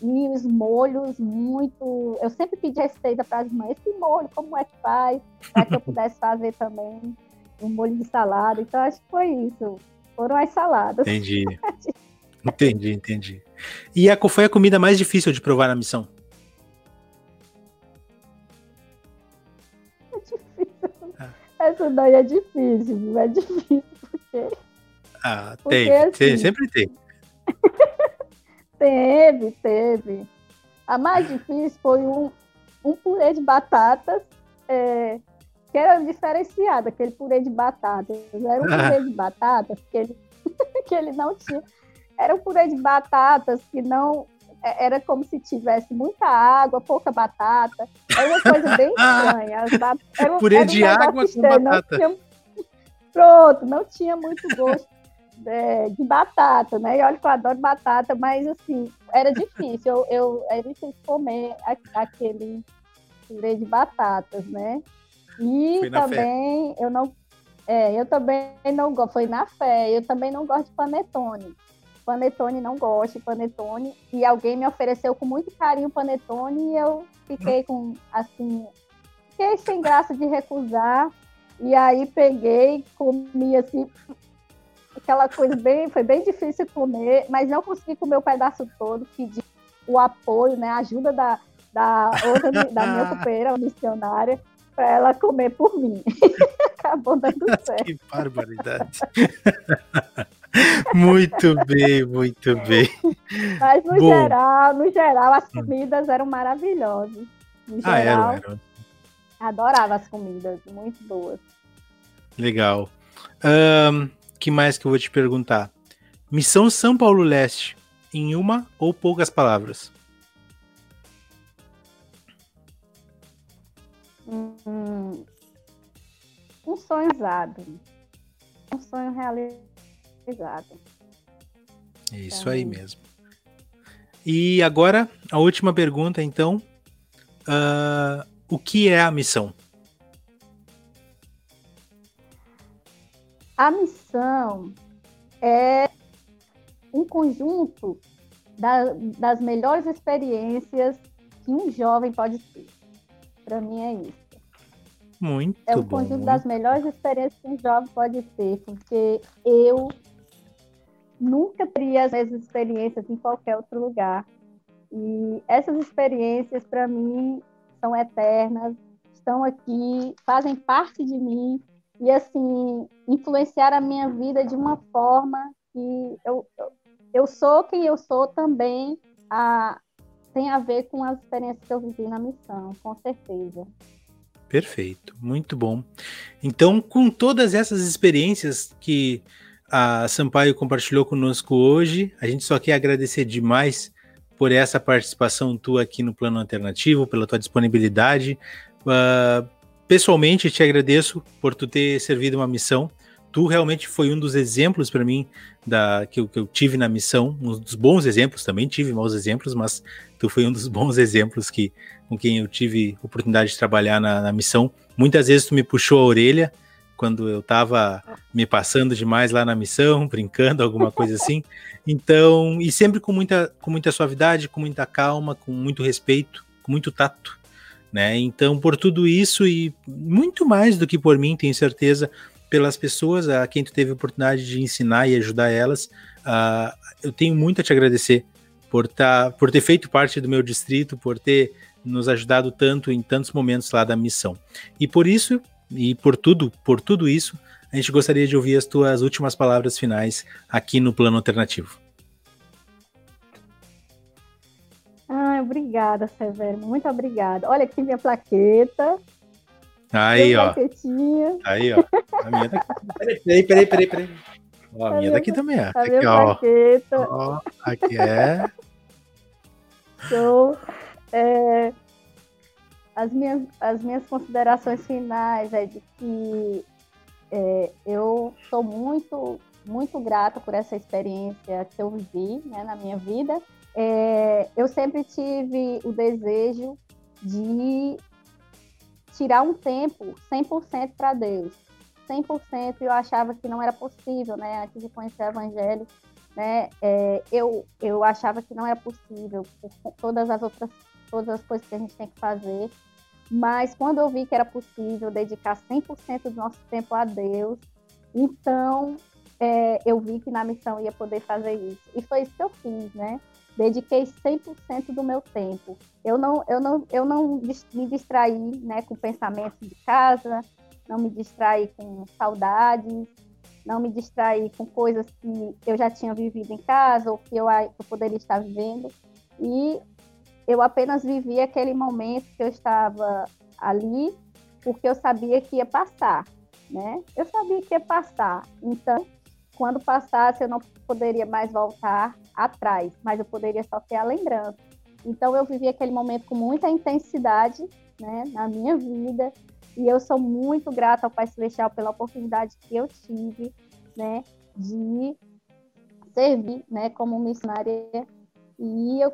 e os molhos muito. Eu sempre pedi receita para as mães: esse molho, como é que faz? Para que eu pudesse fazer também um molho de salada. Então, acho que foi isso. Foram as saladas.
Entendi. entendi, entendi. E a, foi a comida mais difícil de provar na missão?
Essa daí é difícil, é difícil porque.
Ah, porque, tem, assim, sempre tem.
teve, teve. A mais difícil foi um, um purê de batatas, é, que era diferenciado, aquele purê de batatas. Era um purê de batatas que ele, que ele não tinha era um purê de batatas que não. É, era como se tivesse muita água, pouca batata. Era uma coisa bem estranha. Bat...
Era um, purê era um de água com batata.
Tinha... Pronto, não tinha muito gosto é, de batata, né? E olha que eu adoro batata, mas assim, era difícil. Eu, eu era difícil comer aquele purê de batatas, né? E também fé. eu não. É, eu também não gosto. Foi na fé. Eu também não gosto de panetone panetone não gosto de panetone. E alguém me ofereceu com muito carinho panetone e eu fiquei com assim fiquei sem graça de recusar. E aí peguei comi assim aquela coisa bem foi bem difícil comer mas não consegui comer o pedaço todo pedi o apoio né a ajuda da da outra da minha companheira missionária para ela comer por mim. Acabou dando certo.
que barbaridade muito bem, muito bem.
Mas no Bom. geral, no geral, as comidas eram maravilhosas. No ah, geral, eram, eram. Adorava as comidas, muito boas.
Legal. Um, que mais que eu vou te perguntar? Missão São Paulo Leste, em uma ou poucas palavras?
Hum, um sonho usado. Um sonho realizado Exato.
É isso então... aí mesmo. E agora, a última pergunta, então. Uh, o que é a missão?
A missão é um conjunto da, das melhores experiências que um jovem pode ter. Para mim é isso.
Muito
É
o
conjunto das melhores experiências que um jovem pode ter, porque eu nunca teria as mesmas experiências em qualquer outro lugar. E essas experiências, para mim, são eternas, estão aqui, fazem parte de mim e, assim, influenciar a minha vida de uma forma que eu, eu sou quem eu sou também a, tem a ver com as experiências que eu vivi na missão, com certeza.
Perfeito, muito bom. Então, com todas essas experiências que a Sampaio compartilhou conosco hoje. A gente só quer agradecer demais por essa participação tua aqui no Plano Alternativo, pela tua disponibilidade. Uh, pessoalmente, te agradeço por tu ter servido uma missão. Tu realmente foi um dos exemplos para mim da que que eu, tive na missão, um dos bons exemplos também tive maus exemplos, mas tu foi um dos bons exemplos que com quem eu tive oportunidade de trabalhar na, na missão. Muitas vezes tu me puxou a orelha, quando eu estava me passando demais lá na missão, brincando, alguma coisa assim. Então, e sempre com muita, com muita suavidade, com muita calma, com muito respeito, com muito tato, né? Então, por tudo isso e muito mais do que por mim, tenho certeza, pelas pessoas a quem tu teve a oportunidade de ensinar e ajudar elas. Uh, eu tenho muito a te agradecer por, tá, por ter feito parte do meu distrito, por ter nos ajudado tanto em tantos momentos lá da missão. E por isso, e por tudo, por tudo isso, a gente gostaria de ouvir as tuas últimas palavras finais aqui no Plano Alternativo.
Ah, obrigada, Severo. Muito obrigada. Olha aqui minha plaqueta.
Aí, ó. Plaquetinha. Aí, ó. A minha daqui. Peraí, peraí, peraí, peraí. Ó, a, a minha daqui também é.
A aqui, minha ó. plaqueta.
Ó, aqui é.
Show. É, as, minhas, as minhas considerações finais é de que é, eu sou muito, muito grata por essa experiência que eu vivi né, na minha vida. É, eu sempre tive o desejo de tirar um tempo 100% para Deus. 100% eu achava que não era possível, né? Antes de conhecer o Evangelho, né? É, eu, eu achava que não era possível por todas as outras todas as coisas que a gente tem que fazer. Mas quando eu vi que era possível dedicar 100% do nosso tempo a Deus, então é, eu vi que na missão ia poder fazer isso. E foi isso que eu fiz, né? Dediquei 100% do meu tempo. Eu não, eu não, eu não me distraí né, com pensamentos de casa, não me distraí com saudades, não me distraí com coisas que eu já tinha vivido em casa ou que eu, eu poderia estar vivendo. E eu apenas vivi aquele momento que eu estava ali, porque eu sabia que ia passar, né? Eu sabia que ia passar. Então, quando passasse, eu não poderia mais voltar atrás, mas eu poderia só ter a lembrança. Então, eu vivi aquele momento com muita intensidade, né, na minha vida, e eu sou muito grata ao Pai Celestial pela oportunidade que eu tive, né, de servir, né, como missionária. E eu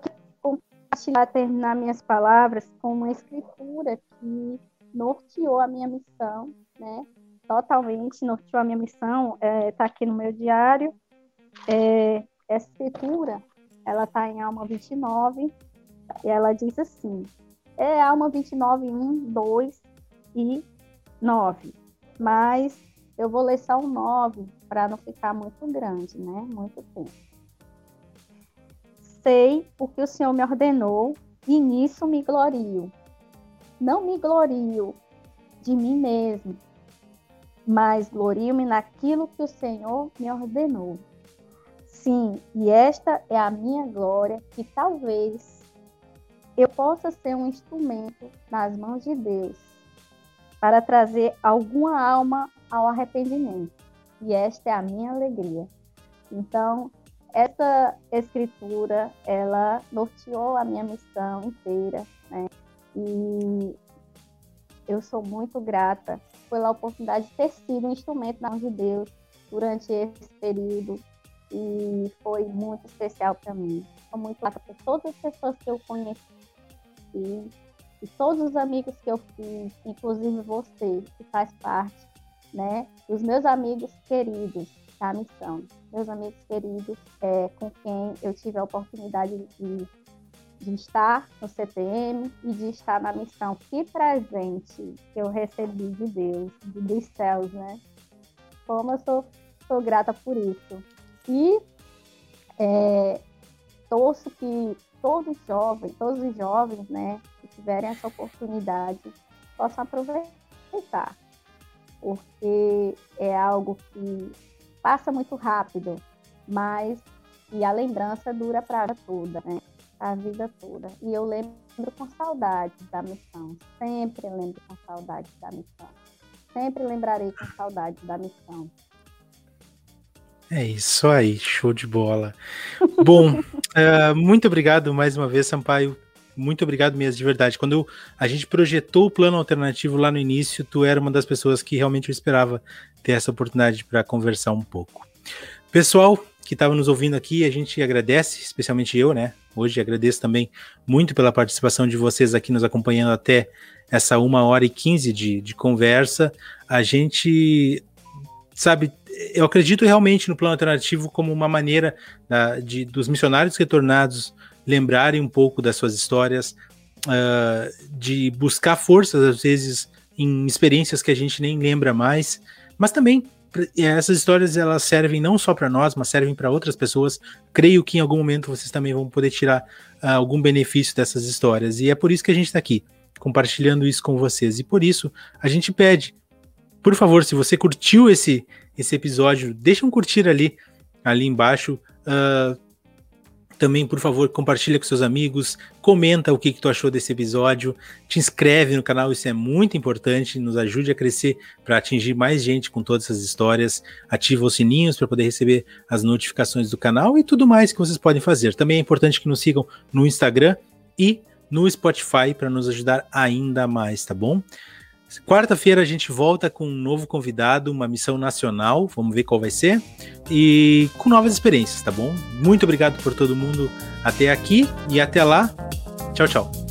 compartilhar, terminar minhas palavras com uma escritura que norteou a minha missão, né? Totalmente norteou a minha missão. Está é, tá aqui no meu diário. É, essa escritura, ela está em Alma 29 e ela diz assim: é Alma 29, 1, 2 e 9. Mas eu vou ler só o 9 para não ficar muito grande, né? Muito tempo sei o que o Senhor me ordenou e nisso me glorio. Não me glorio de mim mesmo, mas glorio-me naquilo que o Senhor me ordenou. Sim, e esta é a minha glória, que talvez eu possa ser um instrumento nas mãos de Deus para trazer alguma alma ao arrependimento. E esta é a minha alegria. Então, essa escritura, ela norteou a minha missão inteira, né? E eu sou muito grata pela oportunidade de ter sido um instrumento na mão de Deus durante esse período e foi muito especial para mim. Sou muito grata por todas as pessoas que eu conheci e, e todos os amigos que eu fiz, inclusive você, que faz parte, né, dos meus amigos queridos da missão meus amigos queridos, é, com quem eu tive a oportunidade de, de estar no CTM e de estar na missão. Que presente que eu recebi de Deus, dos céus, né? Como eu sou, sou grata por isso. E é, torço que todos os jovens, todos os jovens, né, que tiverem essa oportunidade, possam aproveitar, porque é algo que passa muito rápido, mas e a lembrança dura para a vida toda, né? A vida toda. E eu lembro com saudade da missão. Sempre lembro com saudade da missão. Sempre lembrarei com saudade da missão.
É isso aí, show de bola. Bom, uh, muito obrigado mais uma vez, Sampaio. Muito obrigado mesmo, de verdade. Quando a gente projetou o plano alternativo lá no início, tu era uma das pessoas que realmente eu esperava ter essa oportunidade para conversar um pouco. Pessoal que estava nos ouvindo aqui, a gente agradece, especialmente eu, né? Hoje agradeço também muito pela participação de vocês aqui nos acompanhando até essa uma hora e quinze de, de conversa. A gente sabe, eu acredito realmente no plano alternativo como uma maneira da, de, dos missionários retornados lembrarem um pouco das suas histórias, uh, de buscar forças, às vezes, em experiências que a gente nem lembra mais, mas também essas histórias elas servem não só para nós, mas servem para outras pessoas. Creio que em algum momento vocês também vão poder tirar uh, algum benefício dessas histórias. E é por isso que a gente está aqui, compartilhando isso com vocês. E por isso a gente pede, por favor, se você curtiu esse, esse episódio, deixa um curtir ali, ali embaixo. Uh, também, por favor, compartilha com seus amigos, comenta o que, que tu achou desse episódio, te inscreve no canal, isso é muito importante, nos ajude a crescer para atingir mais gente com todas essas histórias, ativa os sininhos para poder receber as notificações do canal e tudo mais que vocês podem fazer. Também é importante que nos sigam no Instagram e no Spotify para nos ajudar ainda mais, tá bom? Quarta-feira a gente volta com um novo convidado, uma missão nacional, vamos ver qual vai ser, e com novas experiências, tá bom? Muito obrigado por todo mundo até aqui e até lá. Tchau, tchau.